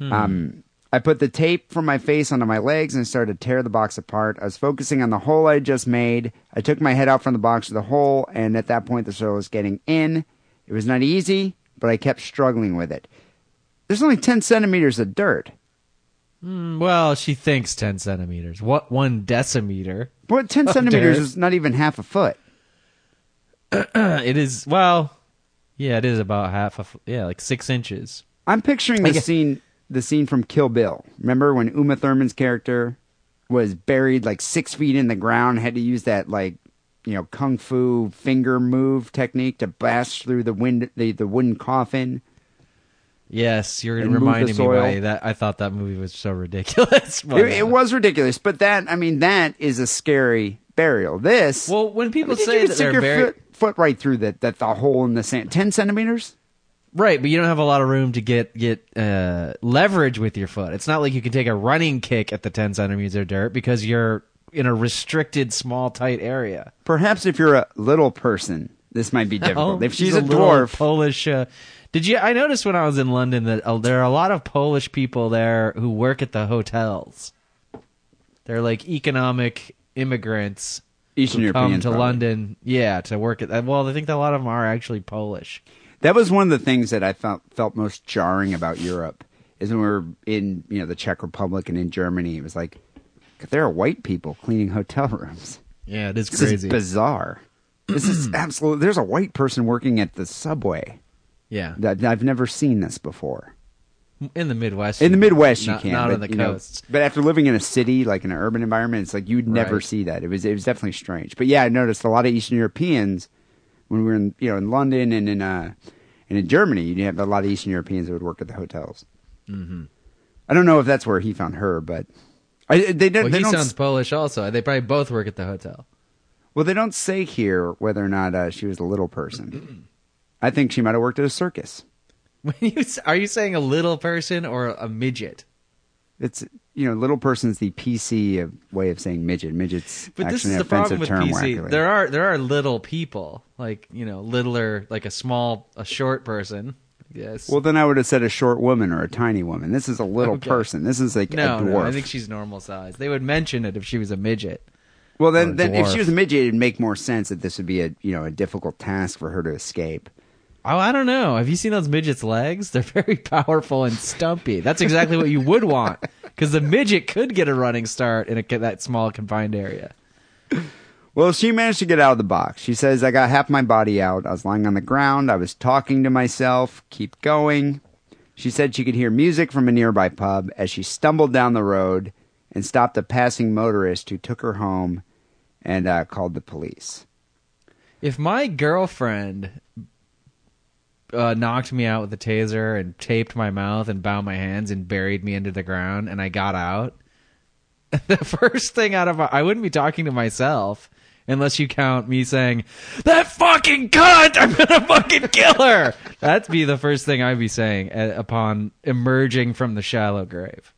Um, I put the tape from my face onto my legs and started to tear the box apart. I was focusing on the hole I had just made. I took my head out from the box to the hole, and at that point, the soil was getting in. It was not easy, but I kept struggling with it. There's only 10 centimeters of dirt. Mm, well, she thinks 10 centimeters. What? One decimeter? What 10 Of centimeters dirt. is not even half a foot. it is, well, yeah, it is about half a, yeah, like six inches. I'm picturing the scene, the scene from Kill Bill. Remember when Uma Thurman's character was buried like six feet in the ground, had to use that like, you know, kung fu finger move technique to bash through the wind, the, the wooden coffin. Yes, you're And move the reminding me why that I thought that movie was so ridiculous. It, it was ridiculous, but that, I mean, that is a scary burial. This, well, when people did say you that stick they're your very foot, foot right through that, that the hole in the sand, ten centimeters. Right, but you don't have a lot of room to get get uh, leverage with your foot. It's not like you can take a running kick at the 10 centimeters of dirt because you're in a restricted, small, tight area. Perhaps if you're a little person, this might be difficult. Oh, if she's, a, little dwarf, Polish. Uh, did you? I noticed when I was in London that uh, there are a lot of Polish people there who work at the hotels. They're like economic immigrants Eastern who come to probably. London, yeah, to work at. Well, I think that a lot of them are actually Polish. That was one of the things that I felt felt most jarring about Europe is when we were in you know the Czech Republic and in Germany. It was like there are white people cleaning hotel rooms. Yeah, it is This crazy. is bizarre. this is absolutely. There's a white person working at the subway. Yeah, That I've never seen this before. in the Midwest. In the Midwest, you not, can, not but, on the you know, coasts. but after living in a city, like in an urban environment, it's like you'd never Right. see that. It was it was definitely strange. But yeah, I noticed a lot of Eastern Europeans when we were in you know in London and in uh and in Germany, you have a lot of Eastern Europeans that would work at the hotels. Mm-hmm. I don't know if that's where he found her, but I, they don't. Well, they he don't sounds Polish also. They probably both work at the hotel. well, they don't say here whether or not uh, she was a little person. I think she might have worked at a circus. When you are you saying a little person or a midget? It's you know, little person's the PC of, way of saying midget. Midget's But this is an the problem with. PC. wackily. There are there are little people like you know littler like a small a short person. Yes. Well, then I would have said a short woman or a tiny woman. This is a little Okay. person. This is like no, a no, dwarf. I think she's normal size. They would mention it if she was a midget. well, then, then if she was a midget, it'd make more sense that this would be a you know a difficult task for her to escape. Oh, I don't know. Have you seen those midgets' legs? They're very powerful and stumpy. That's exactly what you would want because the midget could get a running start in a, that small confined area. Well, she managed to get out of the box. She says, I got half my body out. I was lying on the ground. I was talking to myself. Keep going. She said she could hear music from a nearby pub as she stumbled down the road and stopped a passing motorist who took her home and uh, called the police. If my girlfriend uh, knocked me out with a taser and taped my mouth and bound my hands and buried me into the ground and I got out, the first thing out of my, I wouldn't be talking to myself unless you count me saying, that fucking cunt, I'm gonna fucking kill her. That'd be the first thing I'd be saying uh, upon emerging from the shallow grave.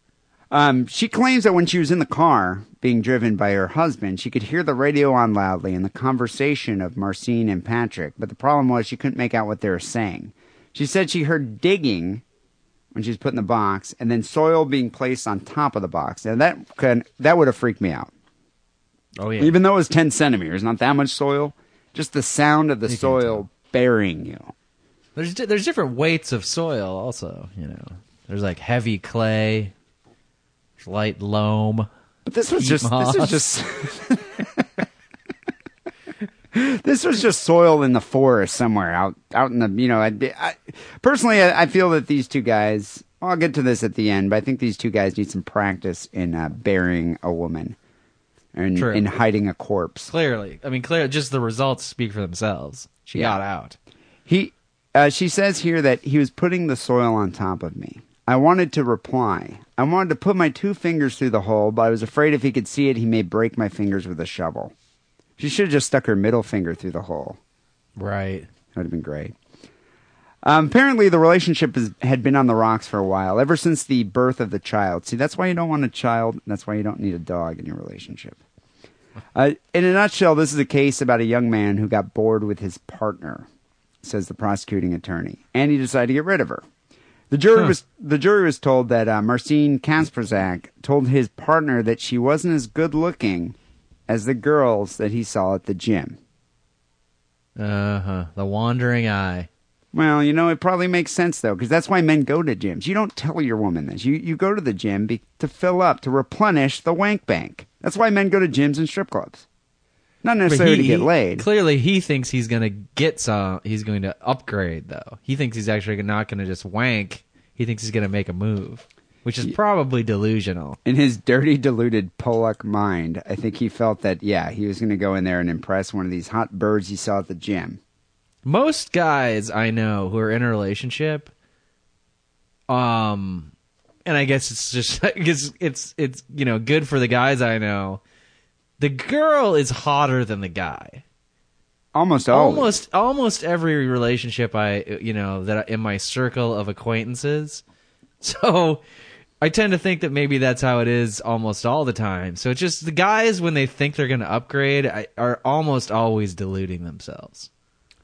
Um, she claims that when she was in the car being driven by her husband, she could hear the radio on loudly and the conversation of Marcin and Patrick, but the problem was she couldn't make out what they were saying. She said she heard digging when she was put in the box and then soil being placed on top of the box. Now, that could, that would have freaked me out. Oh yeah. Even though it was 10 centimeters, not that much soil, just the sound of the You soil burying you. There's there's different weights of soil also, you know. There's like heavy clay, light loam. But this was just moss. this was just this was just soil in the forest somewhere out out in the you know I, I personally I, I feel that these two guys well, I'll get to this at the end but I think these two guys need some practice in uh, burying a woman and True. in hiding a corpse. clearly. I mean, clearly, just the results speak for themselves. She Yeah. got out. He, uh, she says here that he was putting the soil on top of me. I wanted to reply. I wanted to put my two fingers through the hole, but I was afraid if he could see it, he may break my fingers with a shovel. She should have just stuck her middle finger through the hole. Right. That would have been great. Um, apparently, the relationship is, had been on the rocks for a while, ever since the birth of the child. See, that's why you don't want a child. That's why you don't need a dog in your relationship. Uh, in a nutshell, this is a case about a young man who got bored with his partner, says the prosecuting attorney, and he decided to get rid of her. The jury Huh. was the jury was told that uh, Marcin Kasperzak told his partner that she wasn't as good looking as the girls that he saw at the gym. Uh huh. The wandering eye. Well, you know, it probably makes sense though, because that's why men go to gyms. You don't tell your woman this. You you go to the gym be, to fill up, to replenish the wank bank. That's why men go to gyms and strip clubs, not necessarily But to get laid. Clearly, he thinks he's going to get some. He's going to upgrade, though. He thinks he's actually not going to just wank. He thinks he's going to make a move, which is probably delusional. In his dirty, deluded Pollock mind, I think he felt that yeah, he was going to go in there and impress one of these hot birds he saw at the gym. Most guys I know who are in a relationship, um, and I guess it's just it's it's you know good for the guys I know. The girl is hotter than the guy. Almost always. almost almost every relationship I you know that I, in my circle of acquaintances. So I tend to think that maybe that's how it is almost all the time. So it's just the guys when they think they're going to upgrade I, are almost always deluding themselves.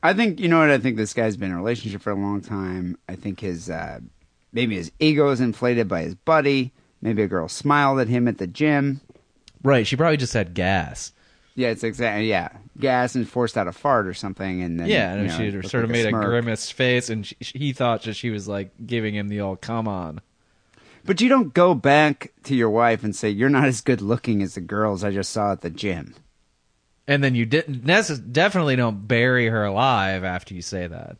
I think you know what I think. This guy's been in a relationship for a long time. I think his uh, maybe his ego is inflated by his buddy. Maybe a girl smiled at him at the gym. Right? She probably just had gas. Yeah, it's exactly yeah. Gas and forced out a fart or something, and then yeah, you and know, she sort of like made a, smirk. grimace face, and she, he thought that she was like giving him the old "come on." But you don't go back to your wife and say you're not as good looking as the girls I just saw at the gym. And then you didn't necess- definitely don't bury her alive after you say that.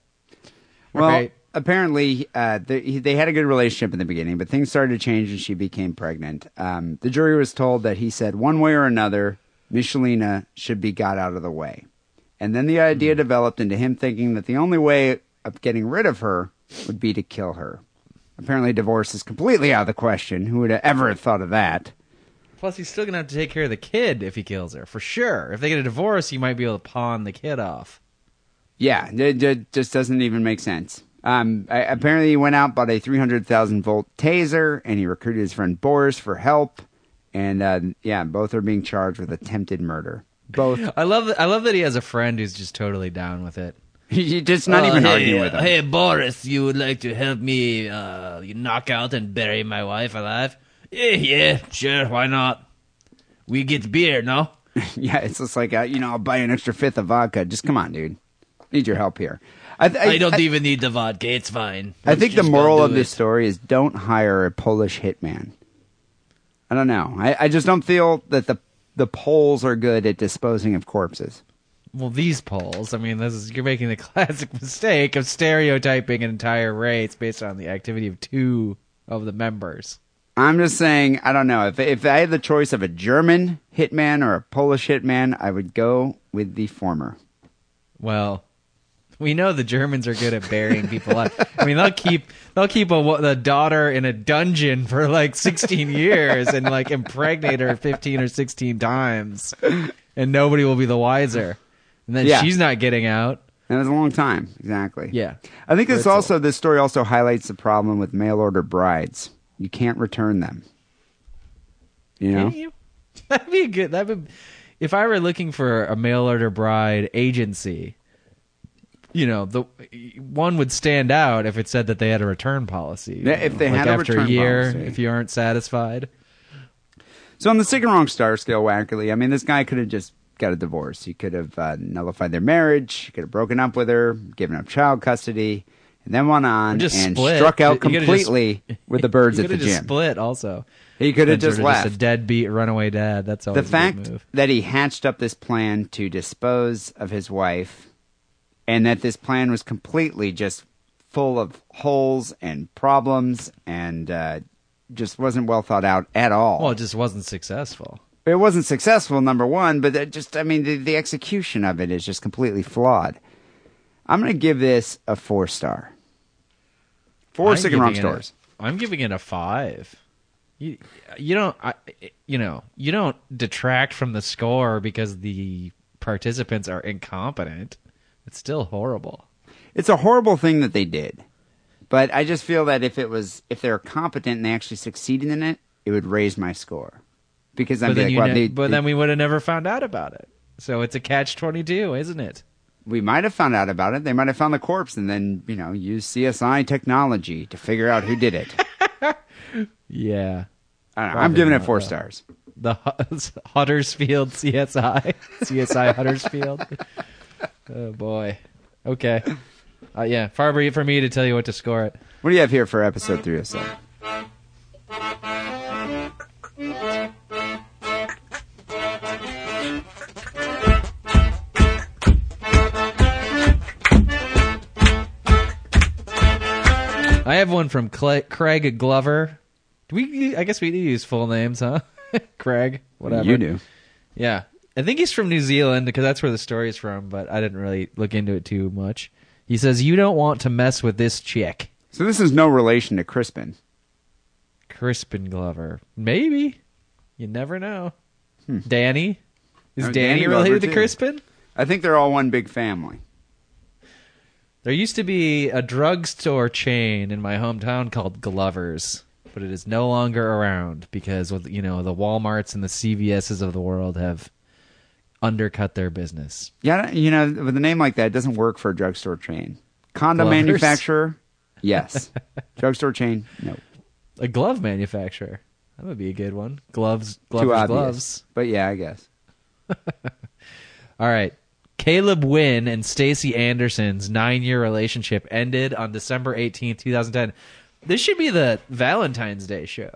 Well, Right. Apparently uh, they, they had a good relationship in the beginning, but things started to change and she became pregnant. Um, the jury was told that he said one way or another, Michelina should be got out of the way. And then the idea developed into him thinking that the only way of getting rid of her would be to kill her. Apparently, divorce is completely out of the question. Who would have ever thought of that? Plus, he's still gonna have to take care of the kid if he kills her, for sure. If they get a divorce, he might be able to pawn the kid off. Yeah, it, it just doesn't even make sense. Um, apparently, he went out, bought a 300,000 volt taser, and he recruited his friend Boris for help. And uh, yeah, both are being charged with attempted murder. Both. I love that. I love that he has a friend who's just totally down with it. He's just not even arguing with him. Hey, Boris, you would like to help me uh, knock out and bury my wife alive? Yeah, yeah, sure, why not? We get beer, no? yeah, it's just like, uh, you know, I'll buy you an extra fifth of vodka. Just come on, dude. Need your help here. I, th- I, don't even need the vodka. It's fine. I Let's think the moral of this story is don't hire a Polish hitman. I don't know. I, I just don't feel that the the Poles are good at disposing of corpses. Well, these Poles. I mean, this is you're making the classic mistake of stereotyping an entire race based on the activity of two of the members. I'm just saying, I don't know. If if I had the choice of a German hitman or a Polish hitman, I would go with the former. Well, we know the Germans are good at burying people up. I mean, they'll keep they'll keep a the daughter in a dungeon for like 16 years and like impregnate her 15 or 16 times, and nobody will be the wiser. And then Yeah. she's not getting out. And it was a long time, exactly. Yeah. I think this Fritzl. also this story also highlights the problem with mail order brides. You can't return them. You know? Can you? That'd be good. That would. If I were looking for a mail order bride agency, you know, the one would stand out if it said that they had a return policy. Yeah, if they had like a after return a year, policy. if you aren't satisfied. So on the sick and wrong star scale, wackerly, I mean, this guy could have just got a divorce. He could have uh, nullified their marriage. He could have broken up with her, given up child custody, and then went on just and split. struck out could've just- completely with the birds at the just gym. Split also. He could have just left. a deadbeat runaway dad. That's all. the a fact that he hatched up this plan to dispose of his wife and that this plan was completely just full of holes and problems and uh, just wasn't well thought out at all. Well, it just wasn't successful. it wasn't successful, number one, but it just, I mean, the, the execution of it is just completely flawed. I'm going to give this a four star. 4 I'm sick and wrong giving it a- stores. I'm giving it a five. You, you don't, I, you know, you don't detract from the score because the participants are incompetent. It's still horrible. It's a horrible thing that they did. But I just feel that if it was if they're competent and they actually succeeded in it, it would raise my score. Because I'm But then, like, well, ne- they, but they- then we would have never found out about it. So it's a catch twenty two, isn't it? we might have found out about it. They might have found the corpse and then, you know, use CSI technology to figure out who did it. Yeah. I don't know. I'm giving it four though. stars. The Hu- Huddersfield CSI, CSI Huddersfield. Oh boy. Okay. Uh, yeah, far be it for me to tell you what to score it. What do you have here for episode 307? I have one from Craig Glover. Do we? I guess we do use full names, huh? Craig, whatever. You do. Yeah, I think he's from New Zealand because that's where the story is from. But I didn't really look into it too much. He says you don't want to mess with this chick, So this is no relation to Crispin. Crispin Glover. Maybe you never know. Hmm. Danny is Danny, Danny related to. Crispin? I think they're all one big family. There used to be a drugstore chain in my hometown called Glover's, but it is no longer around because you know the WalMarts and the CVS's of the world have undercut their business. Yeah, you know, with a name like that, it doesn't work for a drugstore chain. Condom Glovers? manufacturer, yes. drugstore chain, no. A glove manufacturer. That would be a good one. Gloves, Too Glover's obvious. gloves. But yeah, I guess. All right. Caleb Wynn and Stacy Anderson's nine-year relationship ended on December eighteenth, 2010. This should be the Valentine's Day show.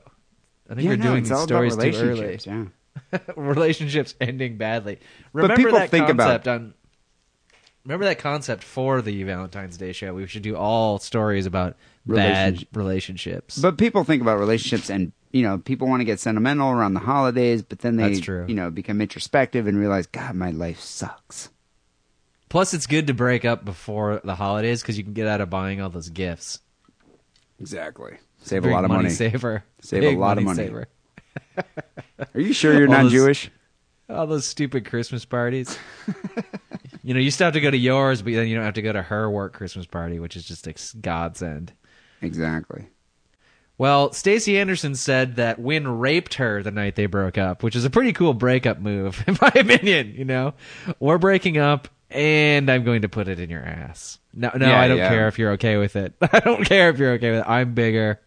I think Yeah, we're no, doing these stories too early. Yeah. relationships ending badly. Remember people that think about- concept on. Remember that concept for the Valentine's Day show. We should do all stories about bad relationships. But people think about relationships and you know, people want to get sentimental around the holidays, but then they That's true. you know, become introspective and realize, God, my life sucks. Plus, it's good to break up before the holidays because you can get out of buying all those gifts. Exactly. Save Big a lot of money. Saver. Save a Big lot of money. Saver. Are you sure you're All not those- Jewish? All those stupid Christmas parties. you know, you still have to go to yours, but then you don't have to go to her work Christmas party, which is just a godsend. Exactly. Well, Stacey Anderson said that Wynn raped her the night they broke up, which is a pretty cool breakup move, in my opinion. You know, we're breaking up, and I'm going to put it in your ass. No, no, Yeah, I don't yeah. care if you're okay with it. I don't care if you're okay with it. I'm bigger.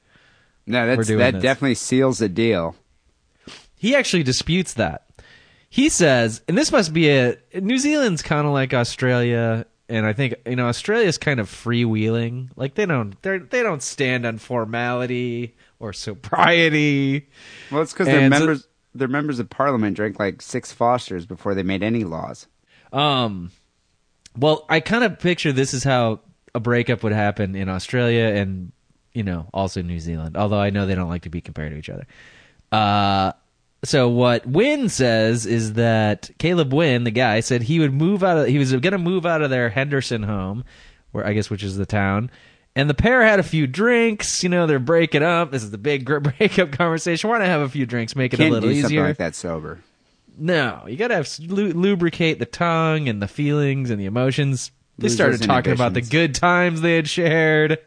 No, that's that this. definitely seals the deal. He actually disputes that. He says, and this must be a New Zealand's kind of like Australia and I think you know Australia's kind of freewheeling. Like they don't they they don't stand on formality or sobriety. Well, it's because their And so- members, their members of parliament drank like six Fosters before they made any laws. Um, well, I kind of picture this is how a breakup would happen in Australia and you know also New Zealand. Although I know they don't like to be compared to each other. Uh, so what Wynn says is that Caleb Wynn, the guy, said he would move out of he was going to move out of their Henderson home, where I guess which is the town. And the pair had a few drinks. You know, they're breaking up. This is the big breakup conversation. Why not have a few drinks, make it Can't a little do something easier? like that sober. No, you gotta have lu- lubricate the tongue and the feelings and the emotions. They started talking about the good times they had shared.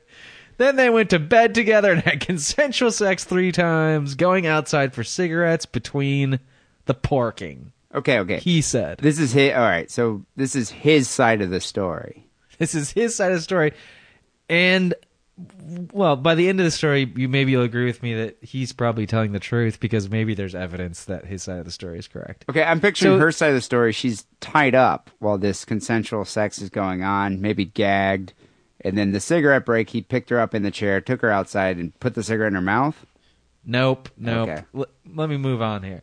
Then they went to bed together and had consensual sex three times, going outside for cigarettes between the porking. Okay, okay. He said, This is his. All right, so this is his side of the story. "This is his side of the story," and well, by the end of the story, you maybe you'll agree with me that he's probably telling the truth because maybe there's evidence that his side of the story is correct. Okay, I'm picturing So- her side of the story. She's tied up while this consensual sex is going on, maybe gagged. And then the cigarette break, he picked her up in the chair, took her outside, and put the cigarette in her mouth. Nope, nope. Okay. L- let me move on here.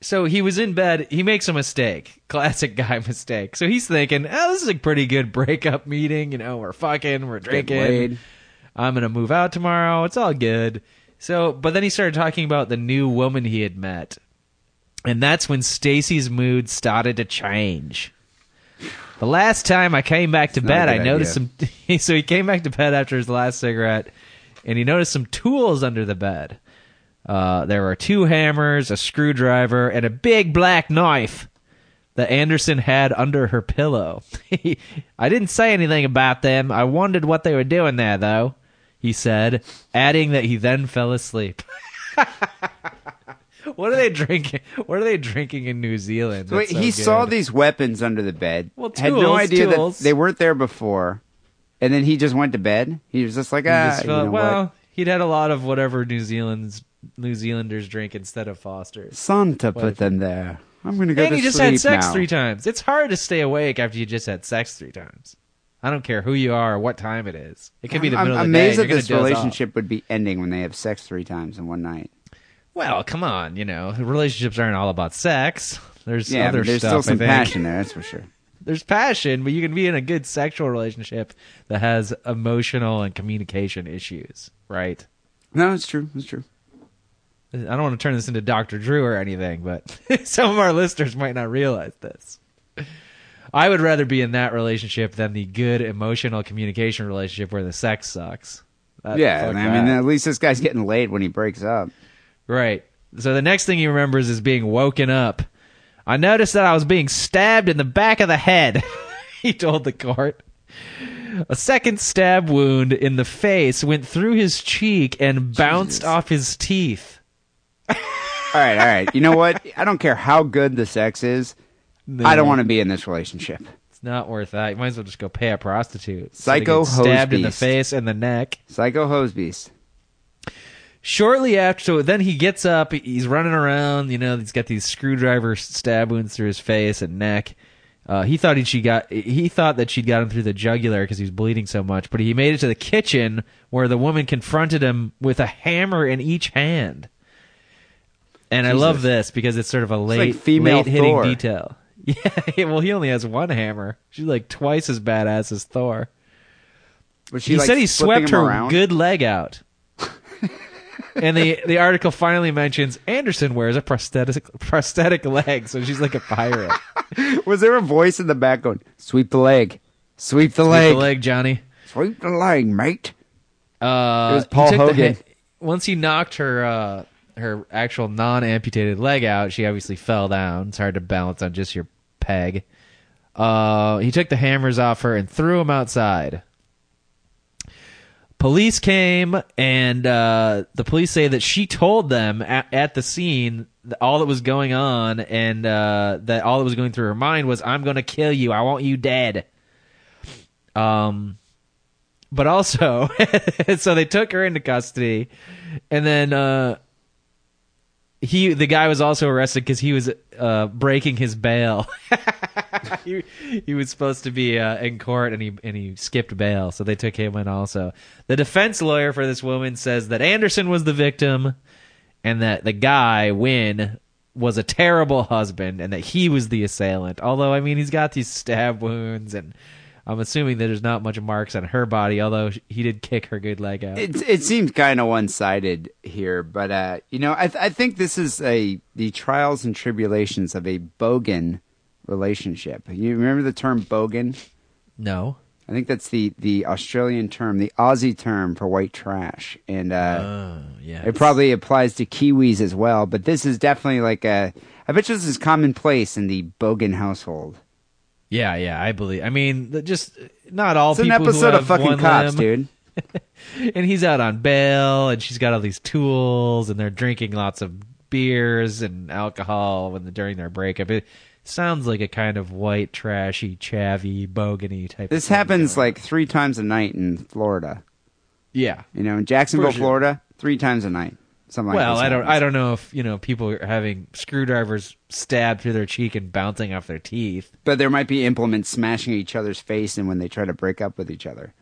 So he was in bed. He makes a mistake. Classic guy mistake. So he's thinking, oh, this is a pretty good breakup meeting. You know, we're fucking, we're drinking. I'm going to move out tomorrow. It's all good. So, but then he started talking about the new woman he had met. And that's when Stacy's mood started to change. The last time I came back to a bed, I noticed some. so he came back to bed after his last cigarette, and he noticed some tools under the bed. Uh, there were two hammers, a screwdriver, and a big black knife that Anderson had under her pillow. I didn't say anything about them. I wondered what they were doing there, though, he said, adding that he then fell asleep. what are they drinking? What are they drinking in New Zealand? So wait, so he saw these weapons under the bed. Well, tools, had no idea tools. that they weren't there before. And then he just went to bed. He was just like, ah, just you know well, what? he'd had a lot of whatever New Zealand's New Zealanders drink instead of Foster's. Santa put them there. I'm gonna go to sleep. and to he just had sex now. three times. It's hard to stay awake after you just had sex three times. I don't care who you are or what time it is. It could be the I'm, middle I'm of the day. I'm amazed that this gonna off. relationship would be ending when they have sex three times in one night. Well, come on, you know, relationships aren't all about sex. There's Yeah, other there's stuff. still some passion there. That's for sure. There's passion, but you can be in a good sexual relationship that has emotional and communication issues, right? No, it's true. It's true. I don't want to turn this into Dr. Drew or anything, but some of our listeners might not realize this. I would rather be in that relationship than the good emotional communication relationship where the sex sucks. Yeah, I mean, at least this guy's getting laid when he breaks up. Right. So the next thing he remembers is being woken up. I noticed that I was being stabbed in the back of the head, he told the court. A second stab wound in the face went through his cheek and bounced off his teeth. All right, all right. You know what? I don't care how good the sex is. I don't want to be in this relationship. It's not worth that. You might as well just go pay a prostitute. Psycho of getting stabbed in the face and the neck. Psycho Hosebeast. Shortly after, so then he gets up. He's running around. You know, he's got these screwdriver stab wounds through his face and neck. Uh, he thought he she got. He thought that she'd got him through the jugular because he was bleeding so much. But he made it to the kitchen where the woman confronted him with a hammer in each hand. And I love this because it's sort of a late, like female late hitting detail. Yeah, well, he only has one hammer. She's like twice as badass as Thor. She he like, said he swept her around? good leg out. And the the article finally mentions Anderson wears a prosthetic prosthetic leg, so she's like a pirate. Was there a voice in the back going, "Sweep the leg, sweep the Sweep leg, the leg, Johnny. sweep the leg, mate"? Uh, It was Paul took the Hogan. once he knocked her uh, her actual non amputated leg out, she obviously fell down. It's hard to balance on just your peg. Uh, he took the hammers off her and threw them outside. Police came, and uh, the police say that she told them at, at the scene all that was going on, and uh, that all that was going through her mind was, "I'm going to kill you. I want you dead." Um, but also, so they took her into custody, and then uh, he the guy was also arrested because he was uh, breaking his bail. he, he was supposed to be uh, in court and he and he skipped bail, so they took him in also. The defense lawyer for this woman says that Anderson was the victim and that the guy Wynn was a terrible husband and that he was the assailant. Although I mean he's got these stab wounds and I'm assuming that there's not much marks on her body, although he did kick her good leg out. It it seems kind of one sided here, but uh, you know, I th- I think this is a the trials and tribulations of a bogan relationship. You remember the term bogan? no. I think that's the the Australian term, the Aussie term for white trash, and uh, Oh, yeah. it probably applies to Kiwis as well. But this is definitely like a. I bet you this is commonplace in the bogan household. Yeah, yeah, I believe. I mean, just not all It's an episode of fucking cops, limb. dude. and he's out on bail and she's got all these tools and they're drinking lots of beers and alcohol when during their breakup it sounds like a kind of white trashy chavvy bogany type This happens going like three times a night in Florida. yeah You know, in Jacksonville, sure. Florida, three times a night. Something like well this i don't happens. i don't know if you know people are having screwdrivers stabbed through their cheek and bouncing off their teeth But there might be implements smashing each other's face and when they try to break up with each other.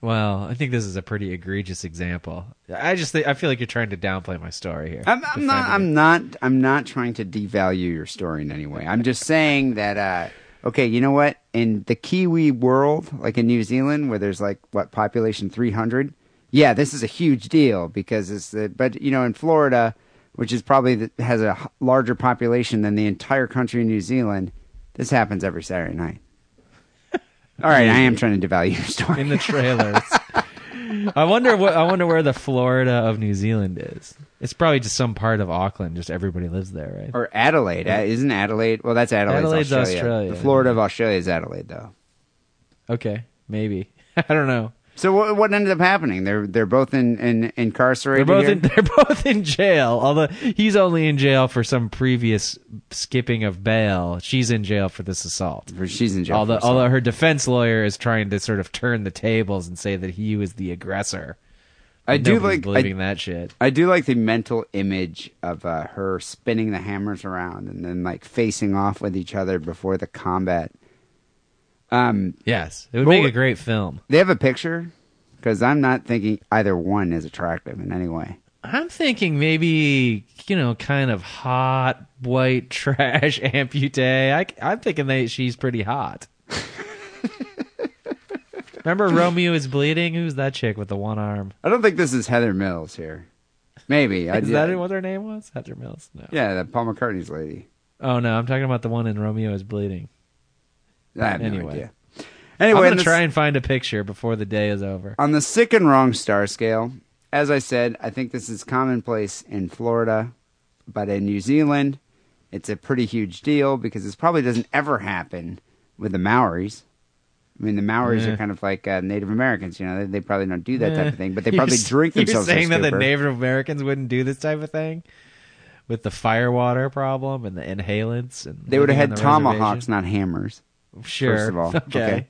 well i think this is a pretty egregious example i just think i feel like you're trying to downplay my story here I'm, I'm not. I'm it. not. I'm not trying to devalue your story in any way. I'm just saying that. Uh, okay, you know what? In the Kiwi world, like in New Zealand, where there's like what population 300, yeah, this is a huge deal because it's. The, but you know, in Florida, which is probably the, has a larger population than the entire country of New Zealand, this happens every Saturday night. All right, I am trying to devalue your story. in the trailers. I wonder what I wonder where the Florida of New Zealand is. It's probably just some part of Auckland. Just everybody lives there, right? Or Adelaide, uh, isn't Adelaide? Well, that's Adelaide. Adelaide's Australia. Australia. The Florida of Australia is Adelaide, though. Okay, maybe. I don't know. So what, what ended up happening? They're they're both in, in They're incarcerated. both here? in, they're both in jail. Although he's only in jail for some previous skipping of bail. She's in jail for this assault. For- She's in jail. Although, although her defense lawyer is trying to sort of turn the tables and say that he was the aggressor. I do like believing I, that shit. I do like the mental image of uh, her spinning the hammers around and then like facing off with each other before the combat. Um, Yes, it would make a great film. they have a picture because I'm not thinking either one is attractive in any way. I'm thinking maybe you know, kind of hot white trash amputee. I, I'm thinking that she's pretty hot. Remember Romeo is bleeding? Who's that chick with the one arm? I don't think this is Heather Mills here. Maybe I Is yeah, that what her name was? Heather Mills? No. Yeah, that Paul McCartney's lady. Oh no, I'm talking about the one in Romeo is bleeding. I have no Anyway. idea. I'm gonna the try and find a picture before the day is over. On the sick and wrong star scale, as I said, I think this is commonplace in Florida, but in New Zealand, it's a pretty huge deal because this probably doesn't ever happen with the Maoris. I mean, the Maoris Yeah. are kind of like uh, Native Americans, you know. They, they probably don't do that type Eh. of thing, but they You're probably s- drink themselves. You're saying that the. Native Americans wouldn't do this type of thing with the firewater problem and the inhalants, and They would have had tomahawks, not hammers. Sure. First of all, Okay.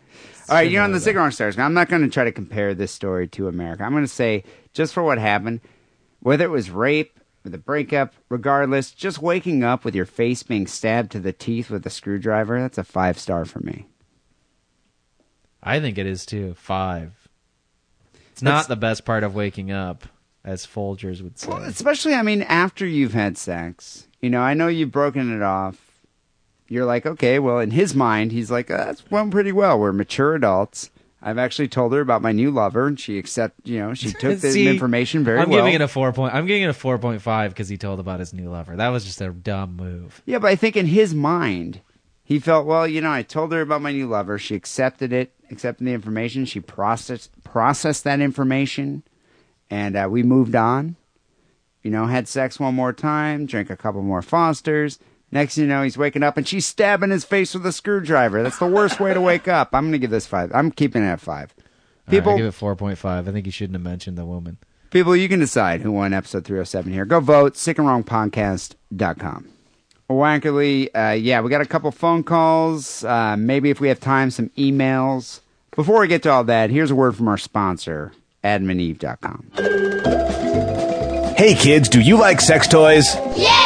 All right, you know, on the Similar, Sick and Wrong Stars. I'm not going to try to compare this story to America. I'm going to say just for what happened, whether it was rape or the breakup, regardless, just waking up with your face being stabbed to the teeth with a screwdriver. That's a five star for me. I think it is too. Five. It's That's- not the best part of waking up, as Folgers would say. Well, especially, I mean, after you've had sex. You know, I know you've broken it off. You're like, okay, well, in his mind, he's like, uh, that's went pretty well. We're mature adults. I've actually told her about my new lover, and she accept. You know, she took the See, information very I'm well. giving it a four point. I'm giving it a four point five because he told about his new lover. That was just a dumb move. Yeah, but I think in his mind, he felt, well, you know, I told her about my new lover. She accepted it, accepted the information. She processed processed that information, and uh, we moved on. You know, had sex one more time, drank a couple more Fosters. Next thing you know, he's waking up and she's stabbing his face with a screwdriver. That's the worst way to wake up. I'm going to give this five. I'm keeping it at five. All right, People, I give it four point five. I think you shouldn't have mentioned the woman. People, you can decide who won episode 307 here. Go vote, sickandwrongpodcast.com. Wackily, uh, yeah, we got a couple phone calls. Uh, maybe if we have time, some emails. Before we get to all that, here's a word from our sponsor, adamandeve.com. Hey kids, do you like sex toys? Yeah!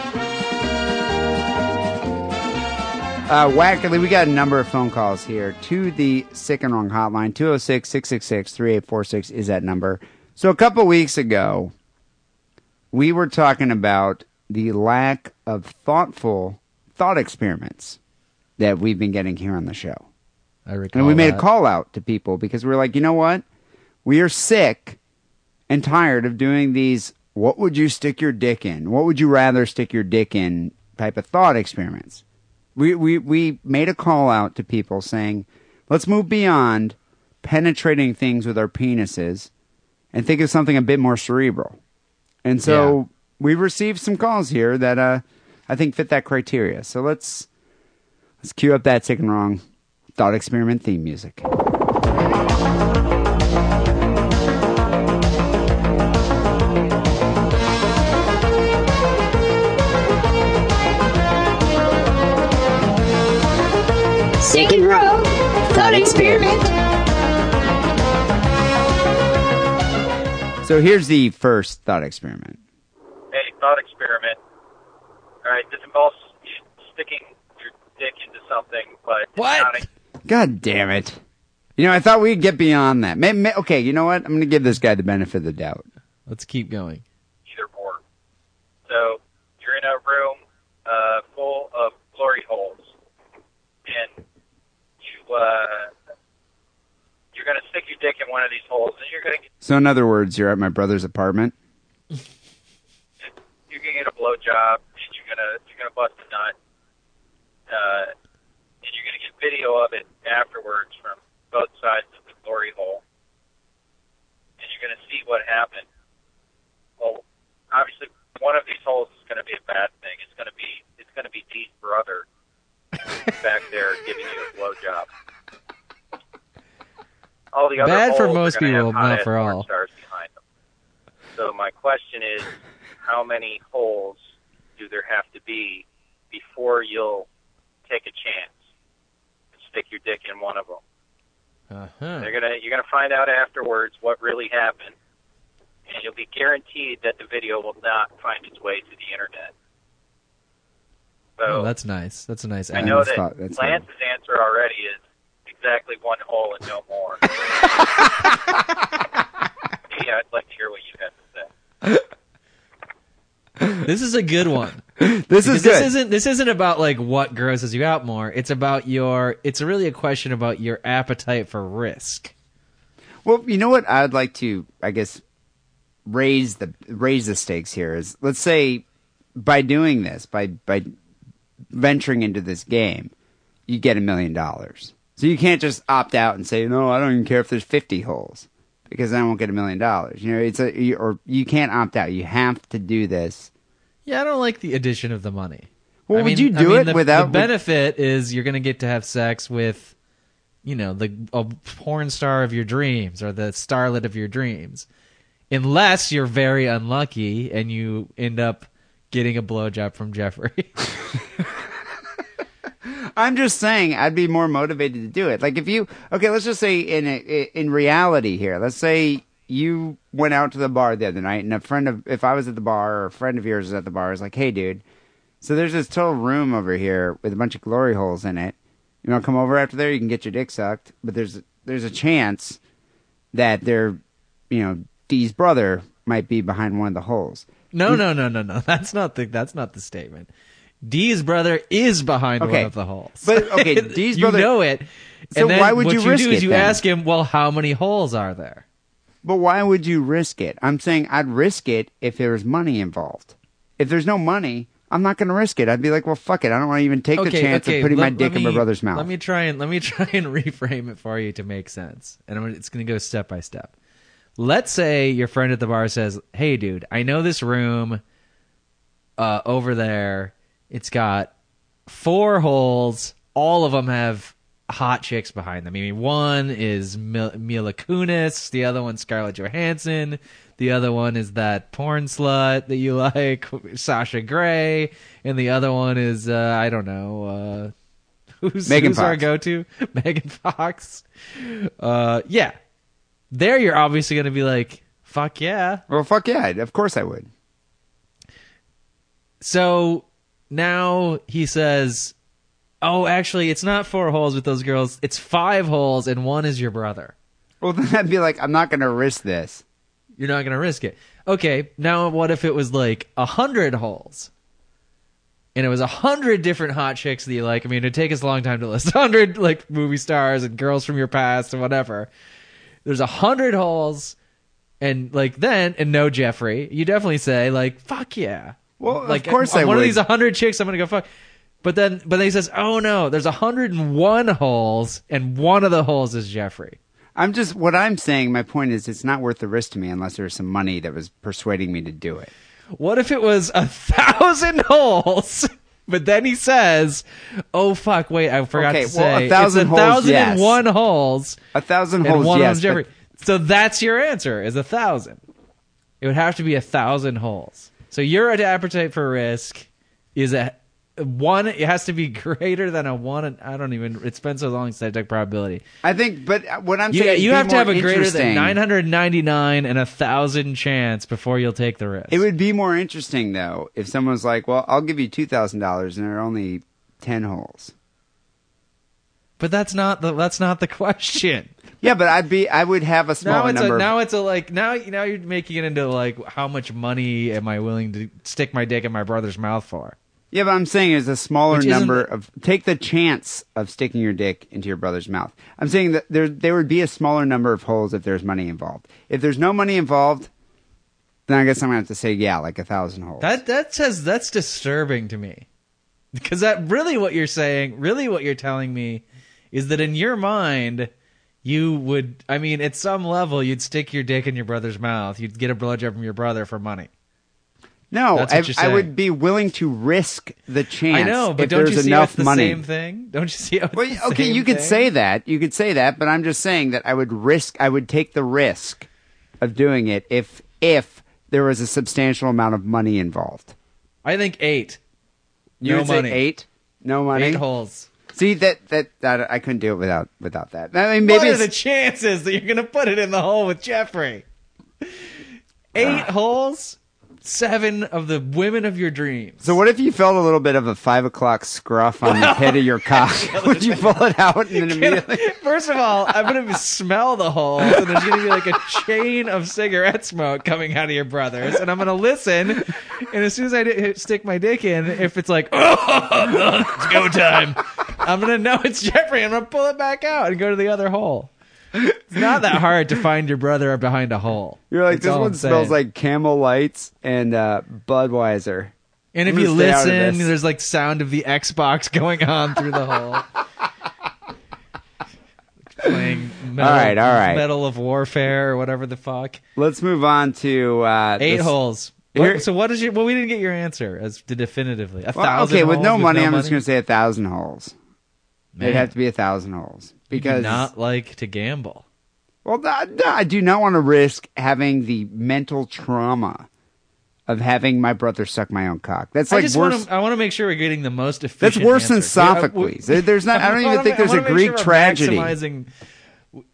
Uh, Wackerly, we got a number of phone calls here to the Sick and Wrong hotline. 206 666 3846 is that number. So, a couple weeks ago, we were talking about the lack of thoughtful thought experiments that we've been getting here on the show. I recall And we made that. a call out to people because we were like, you know what? We are sick and tired of doing these what would you stick your dick in? What would you rather stick your dick in type of thought experiments. We we we made a call out to people saying, let's move beyond penetrating things with our penises and think of something a bit more cerebral. And so we received some calls here that uh I think fit that criteria. So let's let's cue up that sick and wrong thought experiment theme music. Sick and wrong. Thought experiment. So here's the first thought experiment. Hey, thought experiment. All right, this involves sticking your dick into something, but it's not a, God damn it. You know, I thought we'd get beyond that. May, may, okay, you know what? I'm going to give this guy the benefit of the doubt. Let's keep going. either or. So you're in a room uh, full of glory holes, and you uh, you're gonna stick your dick in one of these holes, and you're gonna So, in other words, you're at my brother's apartment. you're gonna get a blow job, and you're gonna you're gonna bust a nut, uh, and you're gonna get video of it afterwards from both sides of the glory hole, and you're gonna see what happened. Well, obviously, one of these holes is gonna be a bad thing. It's gonna be it's gonna be Dee's brother back there giving you a blow job. All the other Bad for most people, not for all. Stars behind them. So my question is, how many holes do there have to be before you'll take a chance and stick your dick in one of them? Uh-huh. They're gonna you're gonna find out afterwards what really happened, and you'll be guaranteed that the video will not find its way to the internet. So Oh, that's nice. That's a nice. Answer. I know add. that Lance's answer already is exactly one hole and no more. yeah, I'd like to hear what you have to say. This is a good one. This is good. this isn't this isn't about like what grosses you out more. It's about your. It's really a question about your appetite for risk. Well, you know what I'd like to, I guess, raise the raise the stakes here is let's say by doing this, by by venturing into this game, you get a million dollars. So you can't just opt out and say, no, I don't even care if there's fifty holes because then I won't get a million dollars. You know, it's a you- or you can't opt out. You have to do this. Yeah, I don't like the addition of the money. Well, I would mean- you I do mean, it the, without- The benefit is you're going to get to have sex with, you know, the a porn star of your dreams or the starlet of your dreams, unless you're very unlucky and you end up getting a blowjob from Jeffrey. I'm just saying I'd be more motivated to do it. Like if you okay, let's just say in a, in reality here, let's say you went out to the bar the other night and a friend of if I was at the bar or a friend of yours was at the bar is like, "Hey dude, so there's this total room over here with a bunch of glory holes in it. You want to come over after there? You can get your dick sucked, but there's there's a chance that there, you know, Dee's brother might be behind one of the holes." no, no, no, no, no. That's not the that's not the statement. Dee's brother is behind Okay. one of the holes. But, okay, Dee's you brother- know it. So why would what you you risk do is it you then? ask him, well, how many holes are there? But why would you risk it? I'm saying I'd risk it if there was money involved. If there's no money, I'm not going to risk it. I'd be like, well, fuck it. I don't want to even take the chance of putting my dick let in my brother's mouth. Let me try and let me try and reframe it for you to make sense. And I'm, it's going to go step by step. Let's say your friend at the bar says, "Hey, dude, I know this room uh, over there It's got four holes. All of them have hot chicks behind them. I mean, one is Mil- Mila Kunis, the other one's Scarlett Johansson, the other one is that porn slut that you like, Sasha Grey, and the other one is uh, I don't know. Uh, Who's, Megan who's our go-to? Megan Fox. Uh, yeah. There, you're obviously going to be like, "Fuck yeah!" Well, fuck yeah, of course I would. So now he says, "Oh, actually, it's not four holes with those girls. It's five holes, and one is your brother. Well, then I'd be like, I'm not going to risk this. You're not going to risk it." Okay, now what if it was like a hundred holes? And it was a hundred different hot chicks that you like. I mean, it'd take us a long time to list a hundred like movie stars and girls from your past and whatever. There's a hundred holes, and like then and no Jeffrey, you definitely say like fuck yeah. Well, like of course on I one would. of these hundred chicks, I'm gonna go fuck. But then, but then he says, "Oh no, there's 101 holes, and one of the holes is Jeffrey." I'm just what I'm saying. My point is, it's not worth the risk to me unless there's some money that was persuading me to do it. What if it was a thousand holes? But then he says, "Oh fuck, wait, I forgot Okay, to well, say a thousand it's a holes, thousand yes. and one holes, A thousand and holes, one yes. them's but- Jeffrey." So that's your answer: is a thousand. It would have to be a thousand holes. So your appetite for risk is a one. It has to be greater than a one. I don't even. It's been so long since I took probability. I think, but what I'm You, saying, you have to have a greater than 999 and a thousand chance before you'll take the risk. It would be more interesting though if someone was like, "Well, I'll give you two thousand dollars," and there are only ten holes. But that's not the that's not the question. Yeah, but I'd be, I would have a Now smaller it's number. a now it's a like now now you're making it into like how much money am I willing to stick my dick in my brother's mouth for? Yeah, but I'm saying is a smaller Which isn't- number of take the chance of sticking your dick into your brother's mouth. I'm saying that there there would be a smaller number of holes if there's money involved. If there's no money involved, then I guess I'm gonna have to say yeah, like a thousand holes. That that says that's disturbing to me. Because that really what you're saying, really what you're telling me is that in your mind you would I mean at some level you'd stick your dick in your brother's mouth. You'd get a blowjob from your brother for money. no, I, I would be willing to risk the chance. I know, but don't you see enough it's the money. same thing? Don't you see Well, the okay, you could thing? say that. You could say that, but I'm just saying that I would risk. I would take the risk of doing it if if there was a substantial amount of money involved. I think eight. You no would say money. eight, no money, Eight holes. See that, that that I couldn't do it without without that. I mean, what maybe are the chances that you're going to put it in the hole with Jeffrey? Eight Ah. holes, seven of the women of your dreams. so. What if you felt a little bit of a five o'clock scruff on the head of your cock? would you pull it out and then immediately? First of all, I'm going to smell the holes, and there's going to be like a chain of cigarette smoke coming out of your brothers, and I'm going to listen. And as soon as I di- stick my dick in, if it's like, oh, it's go time, I'm going to know it's Jeffrey. I'm going to pull it back out and go to the other hole. It's not that hard to find your brother behind a hole. You're like That's this all one I'm smells saying. like Camel Lights and uh, Budweiser. And if I'm you gonna stay out of listen, this. there's like sound of the Xbox going on through the hole. Playing metal, All right, all right. Metal of Warfare or whatever the fuck. Let's move on to uh, Eight this- holes. Here- What- so what is your? Well, we didn't get your answer as to definitively. A Well, thousand. okay, with holes no money, I'm just going to say a thousand holes. Man. It'd have to be a thousand holes because not like to gamble. Well, no, no, I do not want to risk having the mental trauma of having my brother suck my own cock. That's I like just worse. want to. I want to make sure we're getting the most efficient. That's worse than answer. Sophocles. There- there's not- I don't even wanna think there's a Greek sure tragedy. Maximizing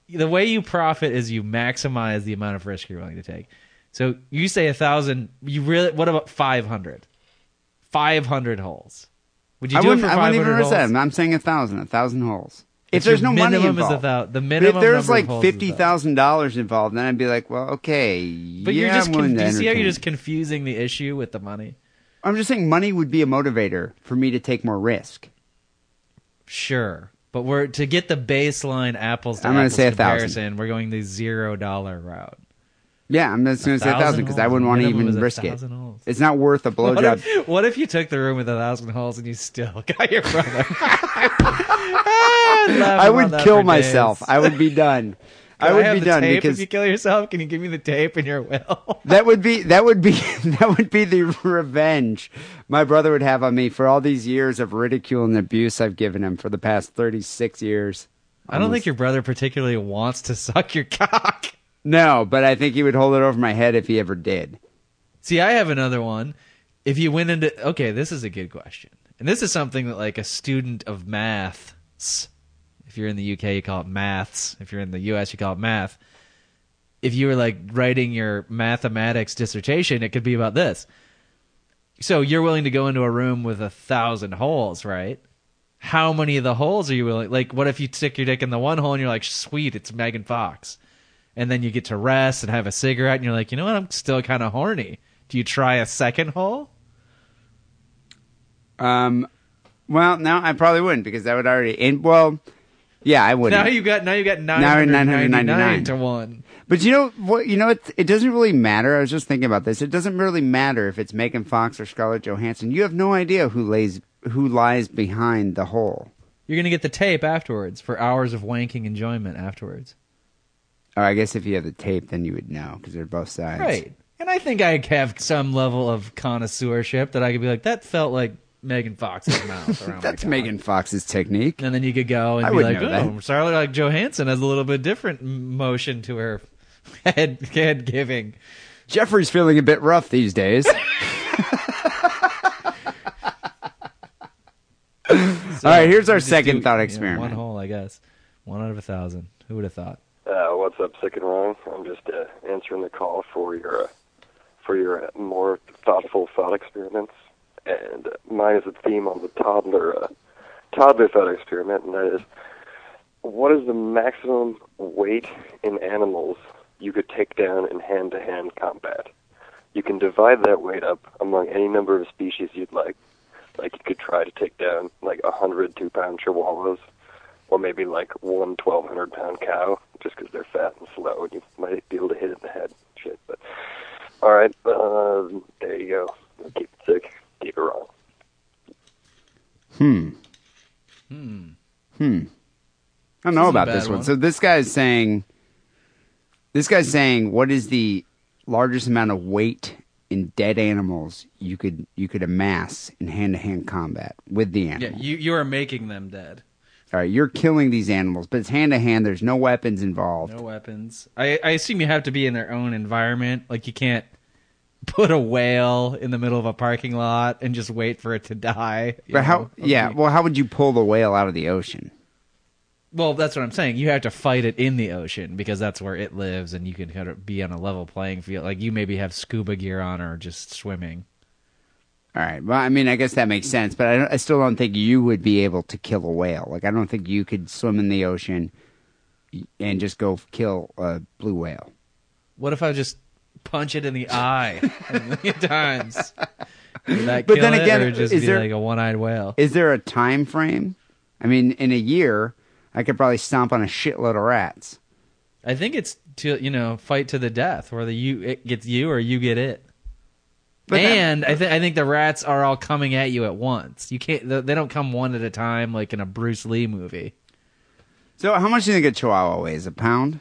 the way you profit is you maximize the amount of risk you're willing to take. So you say a thousand. You really? What about five hundred? Five hundred holes. Would you I do it wouldn't, for I five wouldn't even hundred holes? that. I'm saying a thousand, a thousand holes. If there's no money minimum is a involved, thou- the But minimum if there's like holes is a fifty thousand dollars involved, then I'd be like, well, okay, But yeah, you're just. I'm Con- do you see how you're just confusing the issue with the money? I'm just saying, money would be a motivator for me to take more risk. Sure. But we're to get the baseline apples to I'm gonna apples say a thousand. comparison, we're going the zero dollar route. Yeah, I'm just going to say a thousand because I wouldn't want to even risk it. holes. It's not worth a What blowjob. if, what if you took the room with a thousand holes and you still got your brother? I would kill myself. I would be done. I Can would be the done tape because if you kill yourself, can you give me the tape in your will? that would be that would be that would be the revenge my brother would have on me for all these years of ridicule and abuse I've given him for the past 36 years. I don't think your brother particularly wants to suck your cock. No, but I think he would hold it over my head if he ever did. See, I have another one. If you went into okay, this is a good question, and this is something that like a student of maths, if you're in the UK, you call it maths. If you're in the US, you call it math. If you were like writing your mathematics dissertation, it could be about this. So you're willing to go into a room with a thousand holes, right? How many of the holes are you willing? Like, what if you stick your dick in the one hole and you're like, sweet, it's Megan Fox, and then you get to rest and have a cigarette, and you're like, you know what, I'm still kind of horny. Do you try a second hole? Um, well, no, I probably wouldn't because that would already. And well, yeah, I wouldn't. Now you got now you got nine hundred ninety 999. nine to one. But you know what? You know it. It doesn't really matter. I was just thinking about this. It doesn't really matter if it's Megan Fox or Scarlett Johansson. You have no idea who lays who lies behind the hole. You're gonna get the tape afterwards for hours of wanking enjoyment afterwards. Oh, I guess if you have the tape, then you would know because they're both sides. Right. And I think I have some level of connoisseurship that I could be like, that felt like Megan Fox's mouth around That's my. Megan Fox's technique. And then you could go and I be would like, know oh, that. Charlotte like Johansson has a little bit different m- motion to her head head giving. Jeffrey's feeling a bit rough these days. All right, here's our you just second do, thought you know, experiment. one hole, I guess. One out of a thousand. Who would have thought? Uh, what's up, sick and wrong? I'm just uh, answering the call for your uh, for your uh, more thoughtful thought experiments, and mine is a theme on the toddler uh, toddler thought experiment, and that is, what is the maximum weight in animals you could take down in hand-to-hand combat? You can divide that weight up among any number of species you'd like. Like you could try to take down like a hundred two-pound chihuahuas, or maybe like one 1,200 pound cow, just because they're fat and slow, and you might be able to hit it in the head. Shit, but all right, uh, there you go. Keep it sick, keep it. Hmm. Hmm. Hmm. I don't know about this one. one. So this guy's saying, this guy's saying, what is the largest amount of weight in dead animals you could you could amass in hand to hand combat with the animal? Yeah, you you are making them dead. All right, you're killing these animals, but it's hand to hand. There's no weapons involved. No weapons. I, I assume you have to be in their own environment. Like you can't put a whale in the middle of a parking lot and just wait for it to die. But how? know? Yeah. Well, how would you pull the whale out of the ocean? Well, that's what I'm saying. You have to fight it in the ocean because that's where it lives, and you can kind of be on a level playing field. Like you maybe have scuba gear on or just swimming. All right. Well, I mean, I guess that makes sense, but I, don't- I still don't think you would be able to kill a whale. Like, I don't think you could swim in the ocean and just go kill a blue whale. What if I just punch it in the eye a million times? That But then again, just is there- like a one-eyed whale? Is there a time frame? I mean, in a year, I could probably stomp on a shitload of rats. I think it's to you know fight to the death, whether you it gets you or you get it. But that- and I think I think the rats are all coming at you at once. You can't; they don't come one at a time like in a Bruce Lee movie. So, how much do you think a chihuahua weighs? A pound?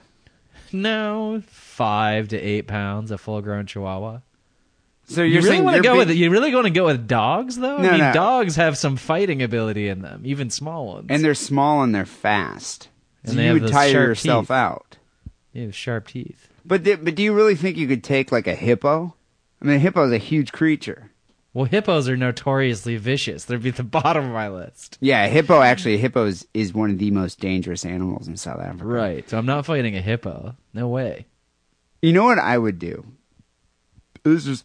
No, five to eight pounds, a full-grown Chihuahua. So you you're really saying want to go big- with you really want to go with dogs though? No, I mean, no. dogs have some fighting ability in them, even small ones. and they're small and they're fast. And so they you would tire yourself teeth. out. They have sharp teeth. But di- but do you really think you could take like a hippo? I mean, a hippo is a huge creature. Well, hippos are notoriously vicious. They'd be at the bottom of my list. Yeah, a hippo actually, a hippo is, is one of the most dangerous animals in South Africa. Right. So I'm not fighting a hippo. No way. You know what I would do? This is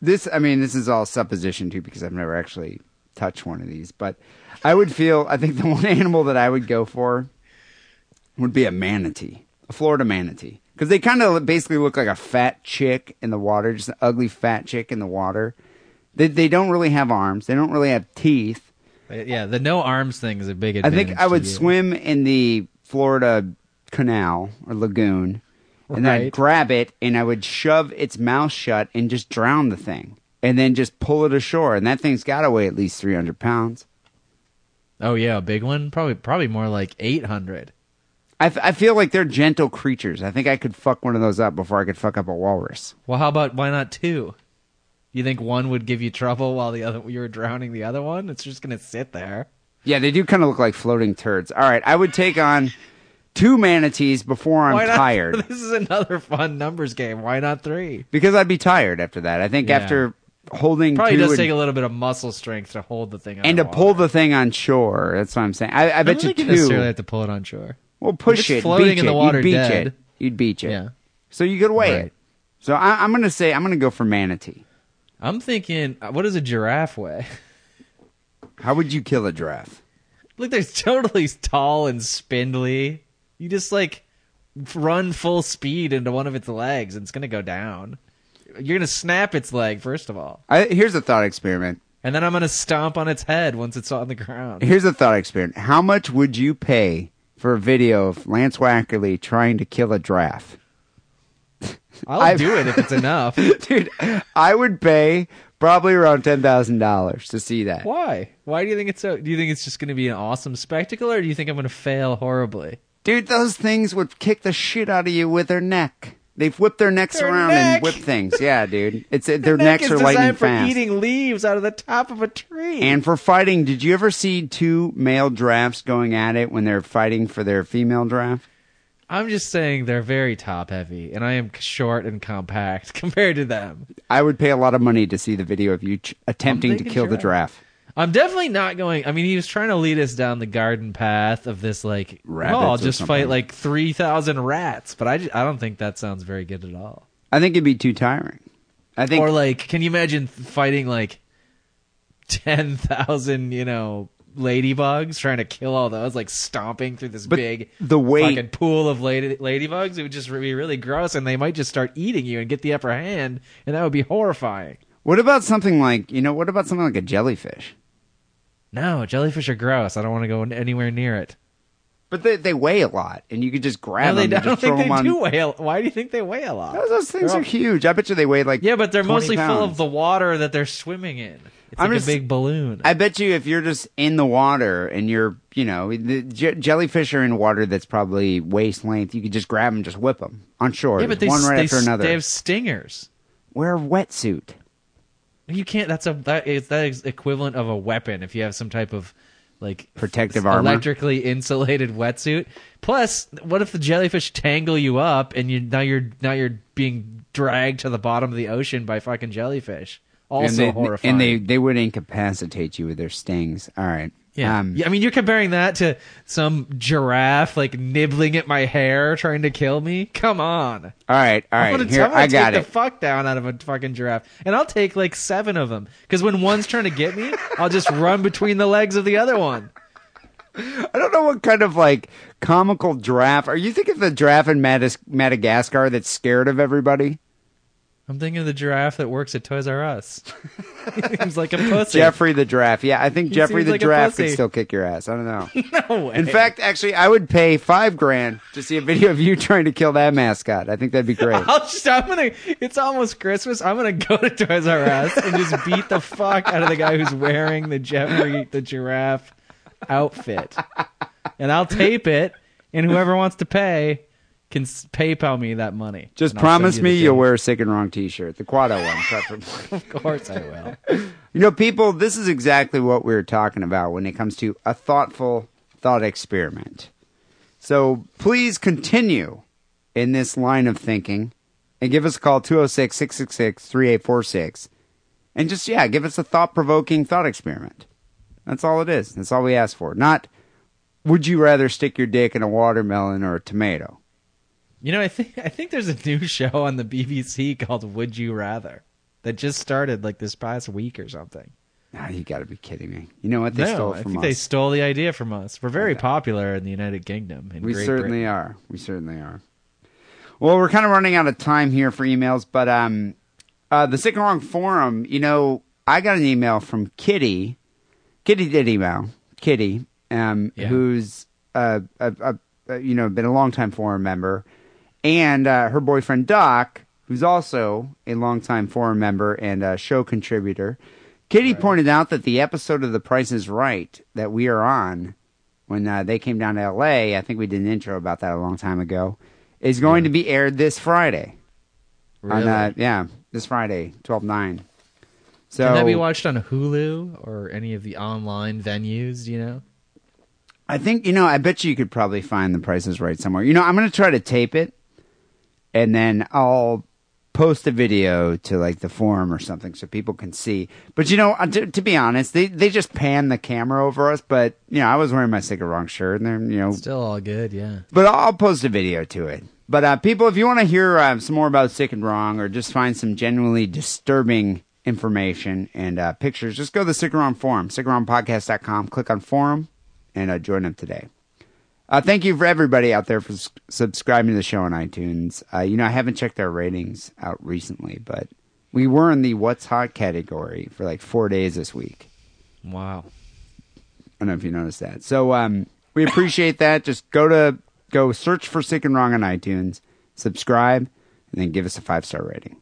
this. I mean, this is all supposition too because I've never actually touched one of these. But I would feel. I think the one animal that I would go for would be a manatee, a Florida manatee, because they kind of basically look like a fat chick in the water, just an ugly fat chick in the water. They they don't really have arms. They don't really have teeth. Uh, yeah, the no arms thing is a big I advantage. think I would you. swim in the Florida canal or lagoon, and then I'd grab it and I would shove its mouth shut and just drown the thing, and then just pull it ashore. And that thing's got to weigh at least three hundred pounds. Oh yeah, a big one. Probably probably more like eight hundred. I, f- I feel like they're gentle creatures. I think I could fuck one of those up before I could fuck up a walrus. Well, how about why not two? You think one would give you trouble while the other you were drowning the other one? It's just gonna sit there. Yeah, they do kind of look like floating turds. All right, I would take on two manatees before I'm tired This is another fun numbers game. Why not three? because I'd be tired after that. I think Yeah. after holding Probably two does and, take a little bit of muscle strength to hold the thing. and to pull the thing on shore. That's what I'm saying. I, I I bet don't you think you two. necessarily have to pull it on shore. Well, push If it, it's floating beach in the it. water You'd beach dead. it. You'd beach it. Yeah. So you could weigh Right. it. So I, I'm going to say I'm going to go for manatee. I'm thinking, uh, what does a giraffe weigh? How would you kill a giraffe? Look, they're totally tall and spindly. You just like run full speed into one of its legs, and it's gonna go down. You're gonna snap its leg first of all, I, here's a thought experiment. and then I'm gonna stomp on its head once it's on the ground. Here's a thought experiment. How much would you pay for a video of Lance Wackerle trying to kill a giraffe? I'll I- do it if it's enough. Dude, I would pay probably around ten thousand dollars to see that. Why? Why do you think it's so? Do you think it's just gonna be an awesome spectacle, or do you think I'm gonna fail horribly? Dude, those things would kick the shit out of you with their neck. They've whipped their necks Their around neck? and whip things. Yeah, dude. It's their The necks neck are is lightning designed for fast. eating leaves out of the top of a tree. And for fighting, did you ever see two male giraffes going at it when they're fighting for their female giraffe? I'm just saying they're very top heavy, and I am short and compact compared to them. I would pay a lot of money to see the video of you ch- attempting to thinking kill the giraffe. I'm definitely not going. I mean, he was trying to lead us down the garden path of this, like, Rabbits oh, I'll just fight like three thousand rats. But I, ju- I don't think that sounds very good at all. I think it'd be too tiring. I think or like, can you imagine fighting like ten thousand, you know, ladybugs trying to kill all those, like stomping through this But big the weight- fucking pool of lady ladybugs? It would just be really gross, and they might just start eating you and get the upper hand, and that would be horrifying. What about something like you know? What about something like a jellyfish? No, jellyfish are gross. I don't want to go anywhere near it. But they they weigh a lot, and you could just grab No, they, them. I don't just throw think they them on. do weigh. A, lot. why do you think they weigh a lot? Those, those things are huge. I bet you they weigh like Yeah, but they're 20 mostly full of the water that they're swimming in. It's I'm like just- a big balloon. I bet you if you're just in the water and you're, you know, the je- jellyfish are in water that's probably waist length. You could just grab them, and just whip them on shore, yeah, but they, one right they, after another. they have stingers. Wear a wetsuit. You can't. That's a that is that is equivalent of a weapon if you have some type of like Protective armor. electrically insulated wetsuit. Plus, what if the jellyfish tangle you up and you now you're now you're being dragged to the bottom of the ocean by fucking jellyfish? Also and they, horrifying. And they they would incapacitate you with their stings. All right. Yeah. Um, yeah, I mean, you're comparing that to some giraffe like nibbling at my hair, trying to kill me. Come on. All right. All I'm Here, I'm gonna I got take it. the fuck down out of a fucking giraffe, and I'll take like seven of them. Because when one's trying to get me, I'll just run between the legs of the other one. I don't know what kind of like comical giraffe. Are you thinking of the giraffe in Madas- Madagascar that's scared of everybody? I'm thinking of the giraffe that works at Toys R Us. he seems like a pussy. Geoffrey the giraffe. Yeah, I think He Geoffrey seems the like a giraffe could pussy. still kick your ass. I don't know. No way. In fact, actually, I would pay five grand to see a video of you trying to kill that mascot. I think that'd be great. I'll just, I'm gonna. It's almost Christmas. I'm gonna go to Toys R Us and just beat the fuck out of the guy who's wearing the Geoffrey the giraffe outfit, and I'll tape it. And whoever wants to pay can PayPal me that money. Just promise you me you'll wear a sick and wrong T-shirt, the Quado one, preferably. Of course I will. You know, people, this is exactly what we were talking about when it comes to a thoughtful thought experiment. So please continue in this line of thinking and give us a call 206 666 3846. And just, yeah, give us a thought provoking thought experiment. That's all it is. That's all we ask for. Not, would you rather stick your dick in a watermelon or a tomato? You know, I think I think there's a new show on the BBC called Would You Rather that just started like this past week or something. Ah, you got to be kidding me. You know what? They no, stole it I think us. they stole the idea from us. We're very popular in the United Kingdom. In We Great certainly Britain. are. We certainly are. Well, we're kind of running out of time here for emails, but um, uh, the Sick and Wrong forum. You know, I got an email from Kitty. Kitty did email Kitty, um, Yeah. who's uh, a, a, a, you know been a longtime forum member, and uh, her boyfriend Doc, who's also a longtime forum member and a show contributor. Kitty pointed out that the episode of The Price is Right that we are on when uh, they came down to L.A. I think we did an intro about that a long time ago. Is going to be aired this Friday. On, Really? uh, yeah, this Friday, twelve nine. So Can that be watched on Hulu or any of the online venues? Do you know? I think you know. I bet you, you could probably find the Price is right somewhere. You know, I'm going to try to tape it, and then I'll post a video to like the forum or something so people can see. But you know, uh, to, to be honest, they they just pan the camera over us. But you know, I was wearing my sick and wrong shirt, and they're you know, Still all good, yeah. but I'll I'll post a video to it. But uh, people, if you want to hear uh, some more about Sick and Wrong, or just find some genuinely disturbing information and uh, pictures, just go to the Sick and Wrong forum, sickandwrongpodcast.com, click on forum, and uh, join them today. Uh, thank you for everybody out there for s- subscribing to the show on iTunes. Uh, you know, I haven't checked our ratings out recently, but we were in the What's Hot category for like four days this week. Wow. I don't know if you noticed that. So um, we appreciate that. Just go to go search for Sick and Wrong on iTunes, subscribe, and then give us a five star rating.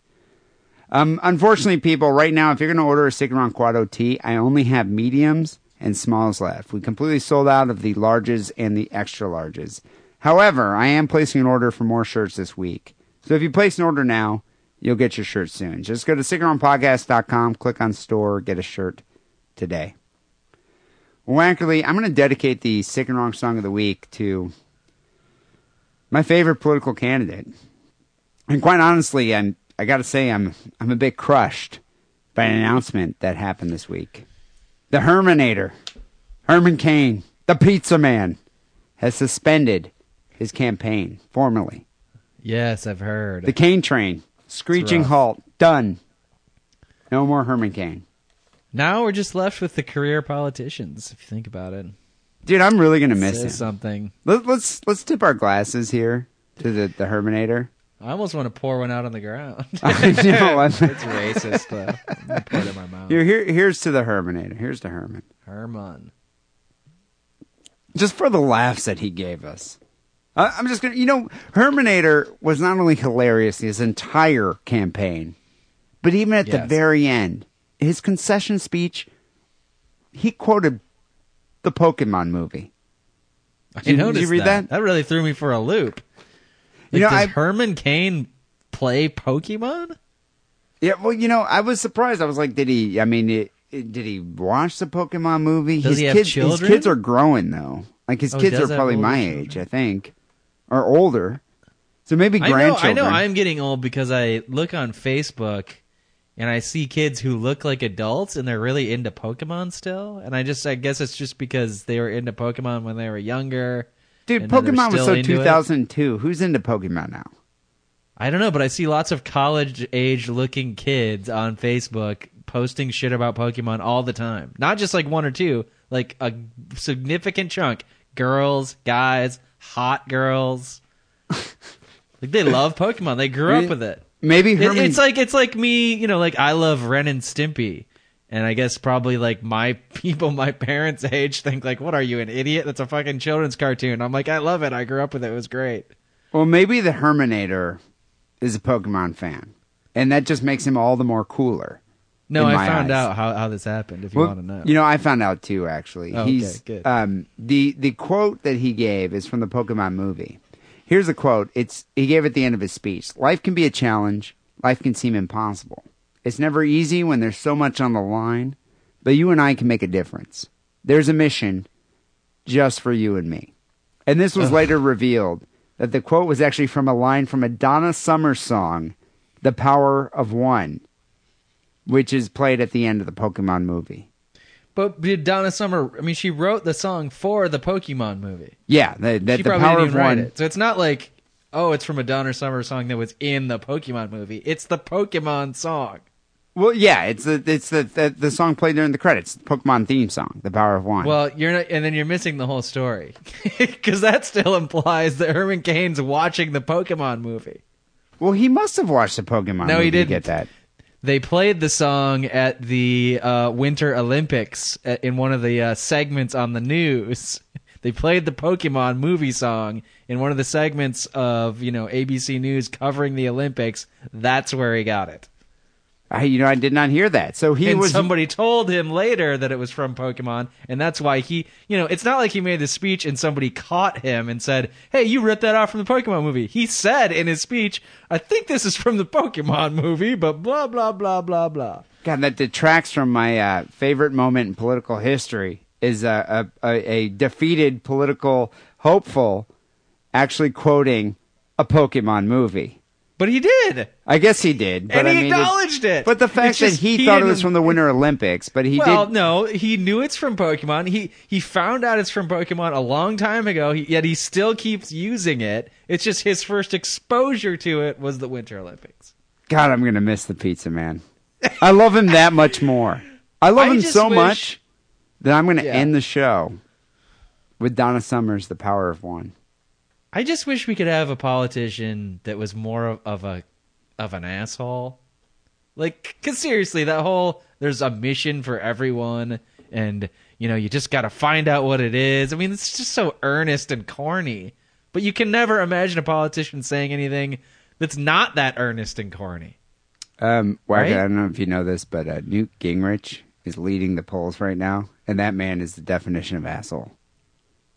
Um, unfortunately, people, right now, if you're going to order a Sick and Wrong Quado tea, I only have mediums and smalls left. We completely sold out of the larges and the extra larges. However, I am placing an order for more shirts this week. So if you place an order now, you'll get your shirt soon. Just go to sickandwrongpodcast.com, click on store, get a shirt today. Well, I'm going to dedicate the Sick and Wrong Song of the Week to my favorite political candidate. And quite honestly, I'm, I got to say, I'm, I'm a bit crushed by an announcement that happened this week. The Herminator, Herman Cain, the pizza man, has suspended his campaign formally. Yes, I've heard. The Cain train, screeching halt, done. No more Herman Cain. Now we're just left with the career politicians, if you think about it. Dude, I'm really gonna miss Says him. something. Let, let's let's tip our glasses here to the the Herminator. I almost want to pour one out on the ground. I know. I'm- it's racist, though. Pour it in my mouth. Here, here, here's to the Herminator. Here's to Herman. Herman. Just for the laughs that he gave us. I, I'm just gonna, you know, Herminator was not only hilarious his entire campaign, but even at the very end, his concession speech, he quoted the Pokemon movie. I Did you- did you read that? That really threw me for a loop. You know, does I- Herman Cain play Pokemon? Yeah, well, you know, I was surprised. I was like, did he? I mean, it, it- did he watch the Pokemon movie? Does his he have kids, children? His kids are growing though. Like his Oh, kids are probably my children. age, I think, or older. So maybe I know, grandchildren. I know I'm getting old because I look on Facebook and I see kids who look like adults and they're really into Pokemon still. And I just, I guess it's just because they were into Pokemon when they were younger. Dude, and Pokemon was so into it. 2002. Who's into Pokemon now? I don't know, but I see lots of college age looking kids on Facebook posting shit about Pokemon all the time. Not just like one or two, like a significant chunk. Girls, guys, hot girls. like they love Pokemon. They grew up with it. Maybe It- it's like it's like me, you know, like I love Ren and Stimpy. And I guess probably like my people my parents' age think like, what are you, an idiot? That's a fucking children's cartoon. I'm like, I love it. I grew up with it. It was great. well, maybe the Herminator is a Pokemon fan, and that just makes him all the more cooler. No, I found eyes. out how, how this happened. If you Well, want to know, You know, I found out too. Actually, Oh, okay, he's good. um the the quote that he gave is from the Pokemon movie. Here's the quote. It's he gave at the end of his speech. Life can be a challenge. Life can seem impossible. It's never easy when there's so much on the line, but you and I can make a difference. There's a mission just for you and me. And this was Ugh. later revealed that the quote was actually from a line from a Donna Summer song, "The Power of One," which is played at the end of the Pokemon movie. But did Donna Summer? I mean, she wrote the song for the Pokemon movie. Yeah, the, that she the probably power didn't of even write one. it. So it's not like, oh, it's from a Donna Summer song that was in the Pokemon movie. It's the Pokemon song. Well, yeah, it's the it's the, the the song played during the credits, the Pokemon theme song, "The Power of One." Well, you're not, and then you're missing the whole story because that still implies that Herman Cain's watching the Pokemon movie. well, he must have watched the Pokemon. No, movie he didn't. get that. They played the song at the uh, Winter Olympics uh, in one of the uh, segments on the news. They played the Pokemon movie song in one of the segments of you know ABC News covering the Olympics. That's where he got it. I, you know, I did not hear that. So he and was somebody told him later that it was from Pokemon, and that's why he, you know, it's not like he made the speech and somebody caught him and said, "Hey, you ripped that off from the Pokemon movie." He said in his speech, "I think this is from the Pokemon movie," but blah blah blah blah blah. God, that detracts from my uh, favorite moment in political history. Is a, a, a, a defeated political hopeful actually quoting a Pokemon movie. But he did. I guess he did. But And he I mean, acknowledged it. But the fact just that he, he thought it was from the Winter Olympics, but he well, did. no, he knew it's from Pokemon. He he found out it's from Pokemon a long time ago. He, yet he still keeps using it. It's just his first exposure to it was the Winter Olympics. God, I'm gonna miss the pizza man. I love him that much more. I love I him so wish- much that I'm gonna Yeah. end the show with Donna Summers, "The Power of One." I just wish we could have a politician that was more of, of a of an asshole. Like, cause seriously, that whole there's a mission for everyone, and you know you just got to find out what it is. I mean, it's just so earnest and corny. But you can never imagine a politician saying anything that's not that earnest and corny. Um, Right? I don't know if you know this, but uh, Newt Gingrich is leading the polls right now, and that man is the definition of asshole.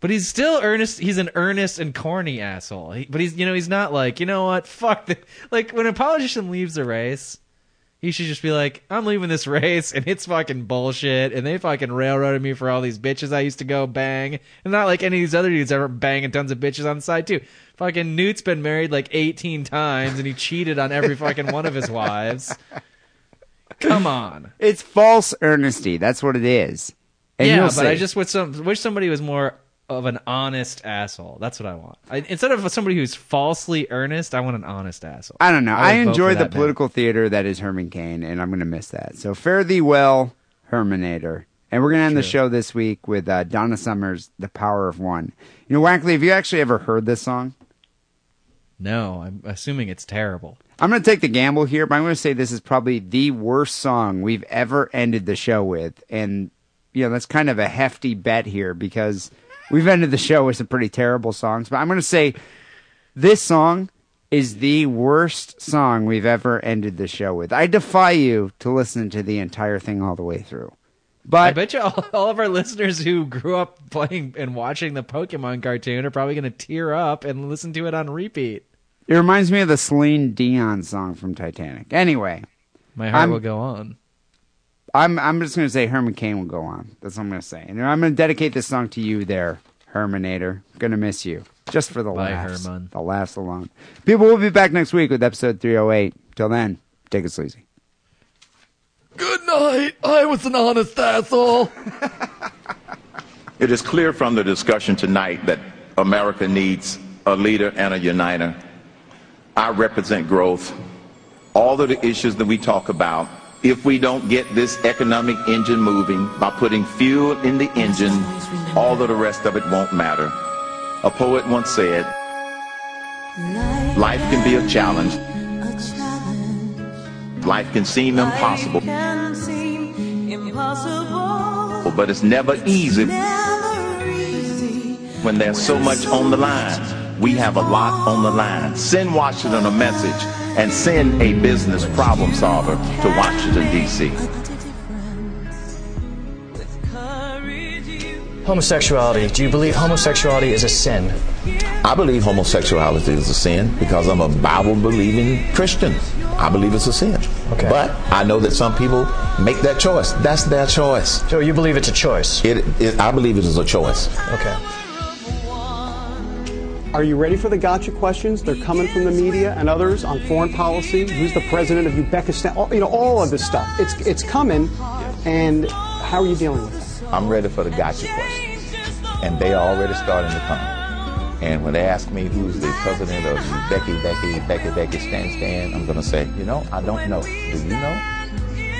But he's still earnest. He's an earnest and corny asshole. He, but he's, you know, he's not like, you know what? Fuck. The, like when a politician leaves a race, he should just be like, I'm leaving this race, and it's fucking bullshit, and they fucking railroaded me for all these bitches I used to go bang, and not like any of these other dudes ever banging tons of bitches on the side too. Fucking Newt's been married like 18 times, and he cheated on every fucking one of his wives. Come on. It's false earnesty. That's what it is. And yeah, but I just wish some wish somebody was more of an honest asshole. That's what I want. I, instead of somebody who's falsely earnest, I want an honest asshole. I don't know. I, vote enjoy the man. political theater that is Herman Cain, and I'm going to miss that. So fare thee well, Herminator. And we're going to end the show this week with uh, Donna Summers, "The Power of One." You know, Wackley, have you actually ever heard this song? No, I'm assuming it's terrible. I'm going to take the gamble here, but I'm going to say this is probably the worst song we've ever ended the show with. And, you know, that's kind of a hefty bet here because we've ended the show with some pretty terrible songs. But I'm going to say this song is the worst song we've ever ended the show with. I defy you to listen to the entire thing all the way through. But I bet you all, all of our listeners who grew up playing and watching the Pokemon cartoon are probably going to tear up and listen to it on repeat. it reminds me of the Celine Dion song from Titanic. Anyway, My heart I'm- will go on. I'm I'm just gonna say Herman Cain will go on. That's what I'm gonna say, and I'm gonna dedicate this song to you, there, Herminator. Gonna miss you, just for the Bye, laughs. Herman. The laughs alone. People we'll be back next week with episode 308. Till then, take it sleazy. Good night. I was an honest asshole. It is clear from the discussion tonight that America needs a leader and a uniter. I represent growth. All of the issues that we talk about, if we don't get this economic engine moving by putting fuel in the engine, all of the rest of it won't matter. A poet once said, life can be a challenge. Life can seem impossible, but it's never easy when there's so much on the line. We have a lot on the line. Send Washington a message and send a business problem solver to Washington, D.C. Homosexuality. Do you believe homosexuality is a sin? I believe homosexuality is a sin because I'm a Bible believing Christian. I believe it's a sin. Okay. But I know that some people make that choice. That's their choice. So you believe it's a choice? It, it, I believe it is a choice. Okay. Are you ready for the gotcha questions? They're coming from the media and others on foreign policy. Who's the president of Uzbekistan? All, you know, all of this stuff. It's it's coming, and how are you dealing with it? I'm ready for the gotcha questions. And they are already starting to come. And when they ask me who's the president of Becky, Becky, Becky, Becky, Stan, Stan, I'm going to say, you know, I don't know. Do you know?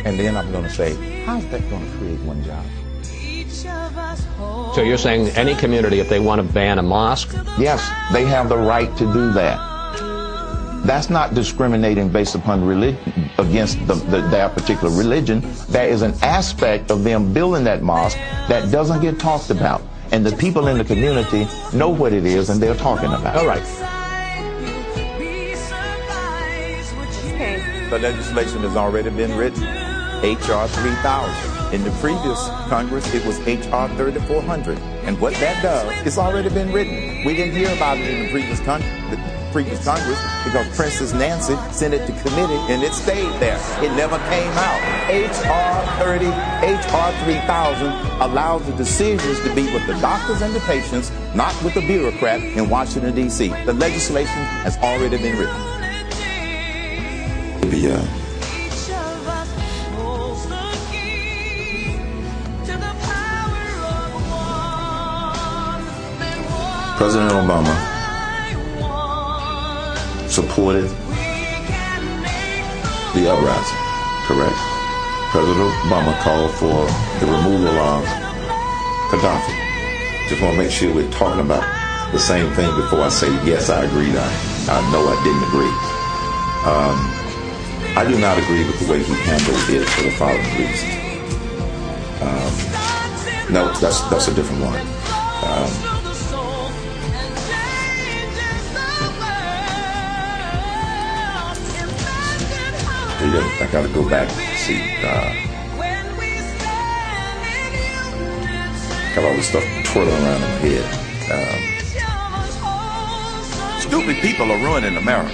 And then I'm going to say, how's that going to create one job? So you're saying any community, if they want to ban a mosque, Yes, they have the right to do that. That's not discriminating based upon religion against the, the, their particular religion. There is an aspect of them building that mosque that doesn't get talked about. And the people in the community know what it is and they're talking about. it. All right. the legislation has already been written. H.R. 3000. In the previous Congress, it was H.R. 3400. And what that does, it's already been written. We didn't hear about it in the previous, con- the previous Congress because Princess Nancy sent it to committee and it stayed there. It never came out. H.R. 30, H.R. 3000 allows the decisions to be with the doctors and the patients, not with the bureaucrat in Washington, D.C. The legislation has already been written. Yeah. Uh, President Obama supported the uprising, correct? President Obama called for the removal of Gaddafi. Just want to make sure we're talking about the same thing before I say, yes, I agreed. I, I know I didn't agree. Um, I do not agree with the way he handled it for the following reason. Um, no, that's that's a different one. Um, I gotta go back and see. Uh, got all this stuff twirling around in my head. Um, Stupid people are ruining America.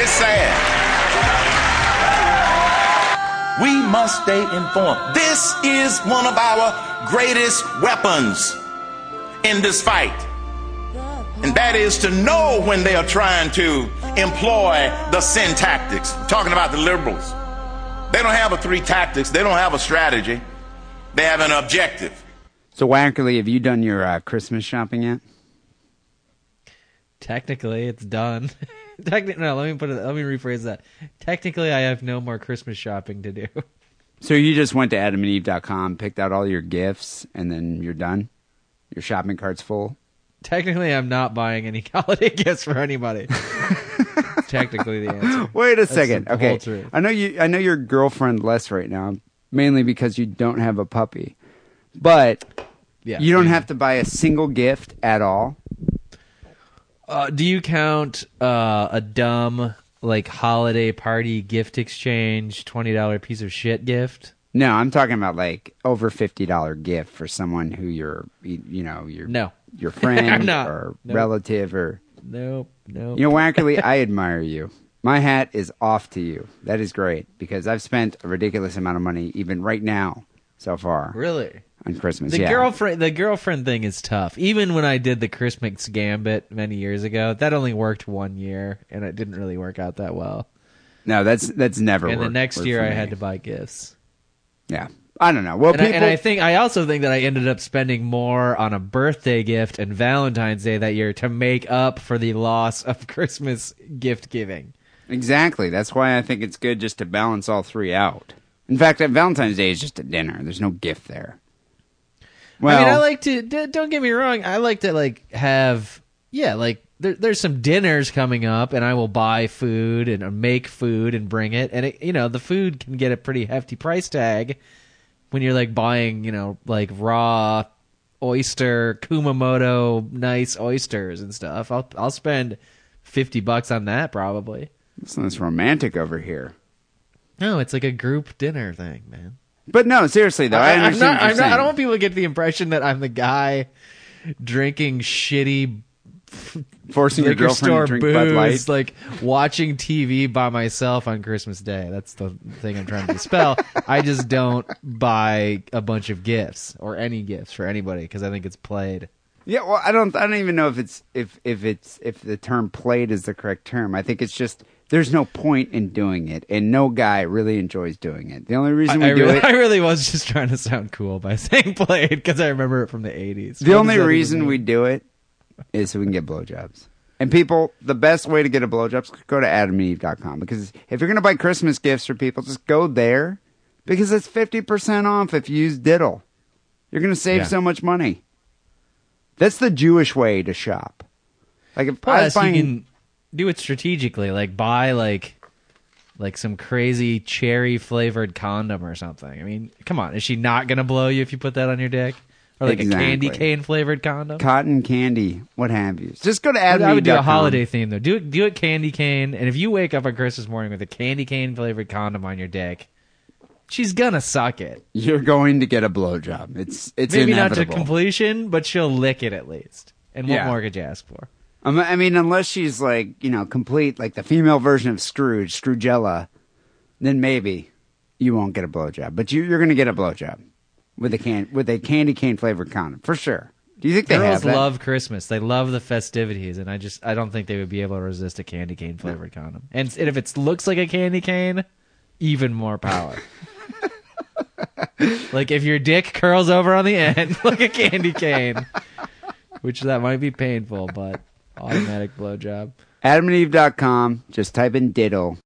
It's sad. We must stay informed. This is one of our greatest weapons in this fight. And that is to know when they are trying to employ the sin tactics. I'm talking about the liberals. They don't have a three tactics, they don't have a strategy, they have an objective. So, Wackerle, have you done your uh, Christmas shopping yet? Technically, it's done. Technically, no. Let me put it. Let me rephrase that. Technically, I have no more Christmas shopping to do. So you just went to adamandeve.com, picked out all your gifts, and then you're done? Your shopping cart's full? Technically, I'm not buying any holiday gifts for anybody. Technically, the answer. Wait a That's second. the Okay. whole truth. I know you I know your girlfriend less right now, mainly because you don't have a puppy. But Yeah, you don't have to buy a single gift at all. Uh, do you count uh, a dumb like holiday party gift exchange twenty dollar piece of shit gift? No, I'm talking about like over fifty dollar gift for someone who you're you know, your No. your friend or Nope. relative or Nope, nope. You know, Wackerle, I admire you. My hat is off to you. That is great because I've spent a ridiculous amount of money even right now so far Really? on Christmas. The yeah. girlfriend, the girlfriend thing is tough. Even when I did the Christmas gambit many years ago, that only worked one year, and it didn't really work out that well. No, that's that's never. and the next year, I had to buy gifts. Yeah, I don't know. Well, and, I, people. and I think I also think that I ended up spending more on a birthday gift and Valentine's Day that year to make up for the loss of Christmas gift giving. exactly. That's why I think it's good just to balance all three out. In fact, at Valentine's Day is just a dinner. There's no gift there. Well, I mean, I like to. Don't get me wrong. I like to like have. Yeah, like there, there's some dinners coming up, and I will buy food and make food and bring it. And it, you know, the food can get a pretty hefty price tag when you're like buying, you know, like raw oyster Kumamoto nice oysters and stuff. I'll I'll spend fifty bucks on that probably. This is romantic over here. No, it's like a group dinner thing, man. But no, seriously though, I, I'm understand. not, what you're I'm not, I don't want people to get the impression that I'm the guy drinking shitty Forcing your girlfriend store to drink booze, Bud Light. like watching TV by myself on Christmas Day. That's the thing I'm trying to dispel. I just don't buy a bunch of gifts or any gifts for anybody because I think it's played. Yeah, well, I don't. I don't even know if it's if if it's if the term "played" is the correct term. I think it's just there's no point in doing it, and no guy really enjoys doing it. The only reason we I, do really, it, I really was just trying to sound cool by saying played because I remember it from the 80s. the What only does that even reason we do it is so we can get blowjobs. And people, the best way to get a blowjob is go to adamandeve.com because if you're going to buy Christmas gifts for people, just go there because it's 50% off if you use Diddle. You're going to save Yeah. so much money. That's the Jewish way to shop. Like if I Plus, buying, you can do it strategically, like buy like like some crazy cherry flavored condom or something. I mean, come on, is she not gonna blow you if you put that on your dick? Or like a candy cane flavored condom. Cotton candy, what have you. Just go to would- I would do a holiday theme though. Do it, do it candy cane, and if you wake up on Christmas morning with a candy cane flavored condom on your dick, she's gonna suck it. You're going to get a blowjob. It's it's Maybe not to completion, but she'll lick it at least. And what Yeah. more could you ask for? Um, I mean, unless she's like you know complete, like the female version of Scrooge, Scroogella, then maybe you won't get a blowjob. But you, you're going to get a blowjob with a can with a candy cane flavored condom for sure. Do you think they Girls have that? love Christmas. They love the festivities, and I just I don't think they would be able to resist a candy cane flavored condom. And, and if it looks like a candy cane, even more power. like if your dick curls over on the end like a candy cane, which that might be painful, but automatic blowjob. AdamandEve.com. Just type in diddle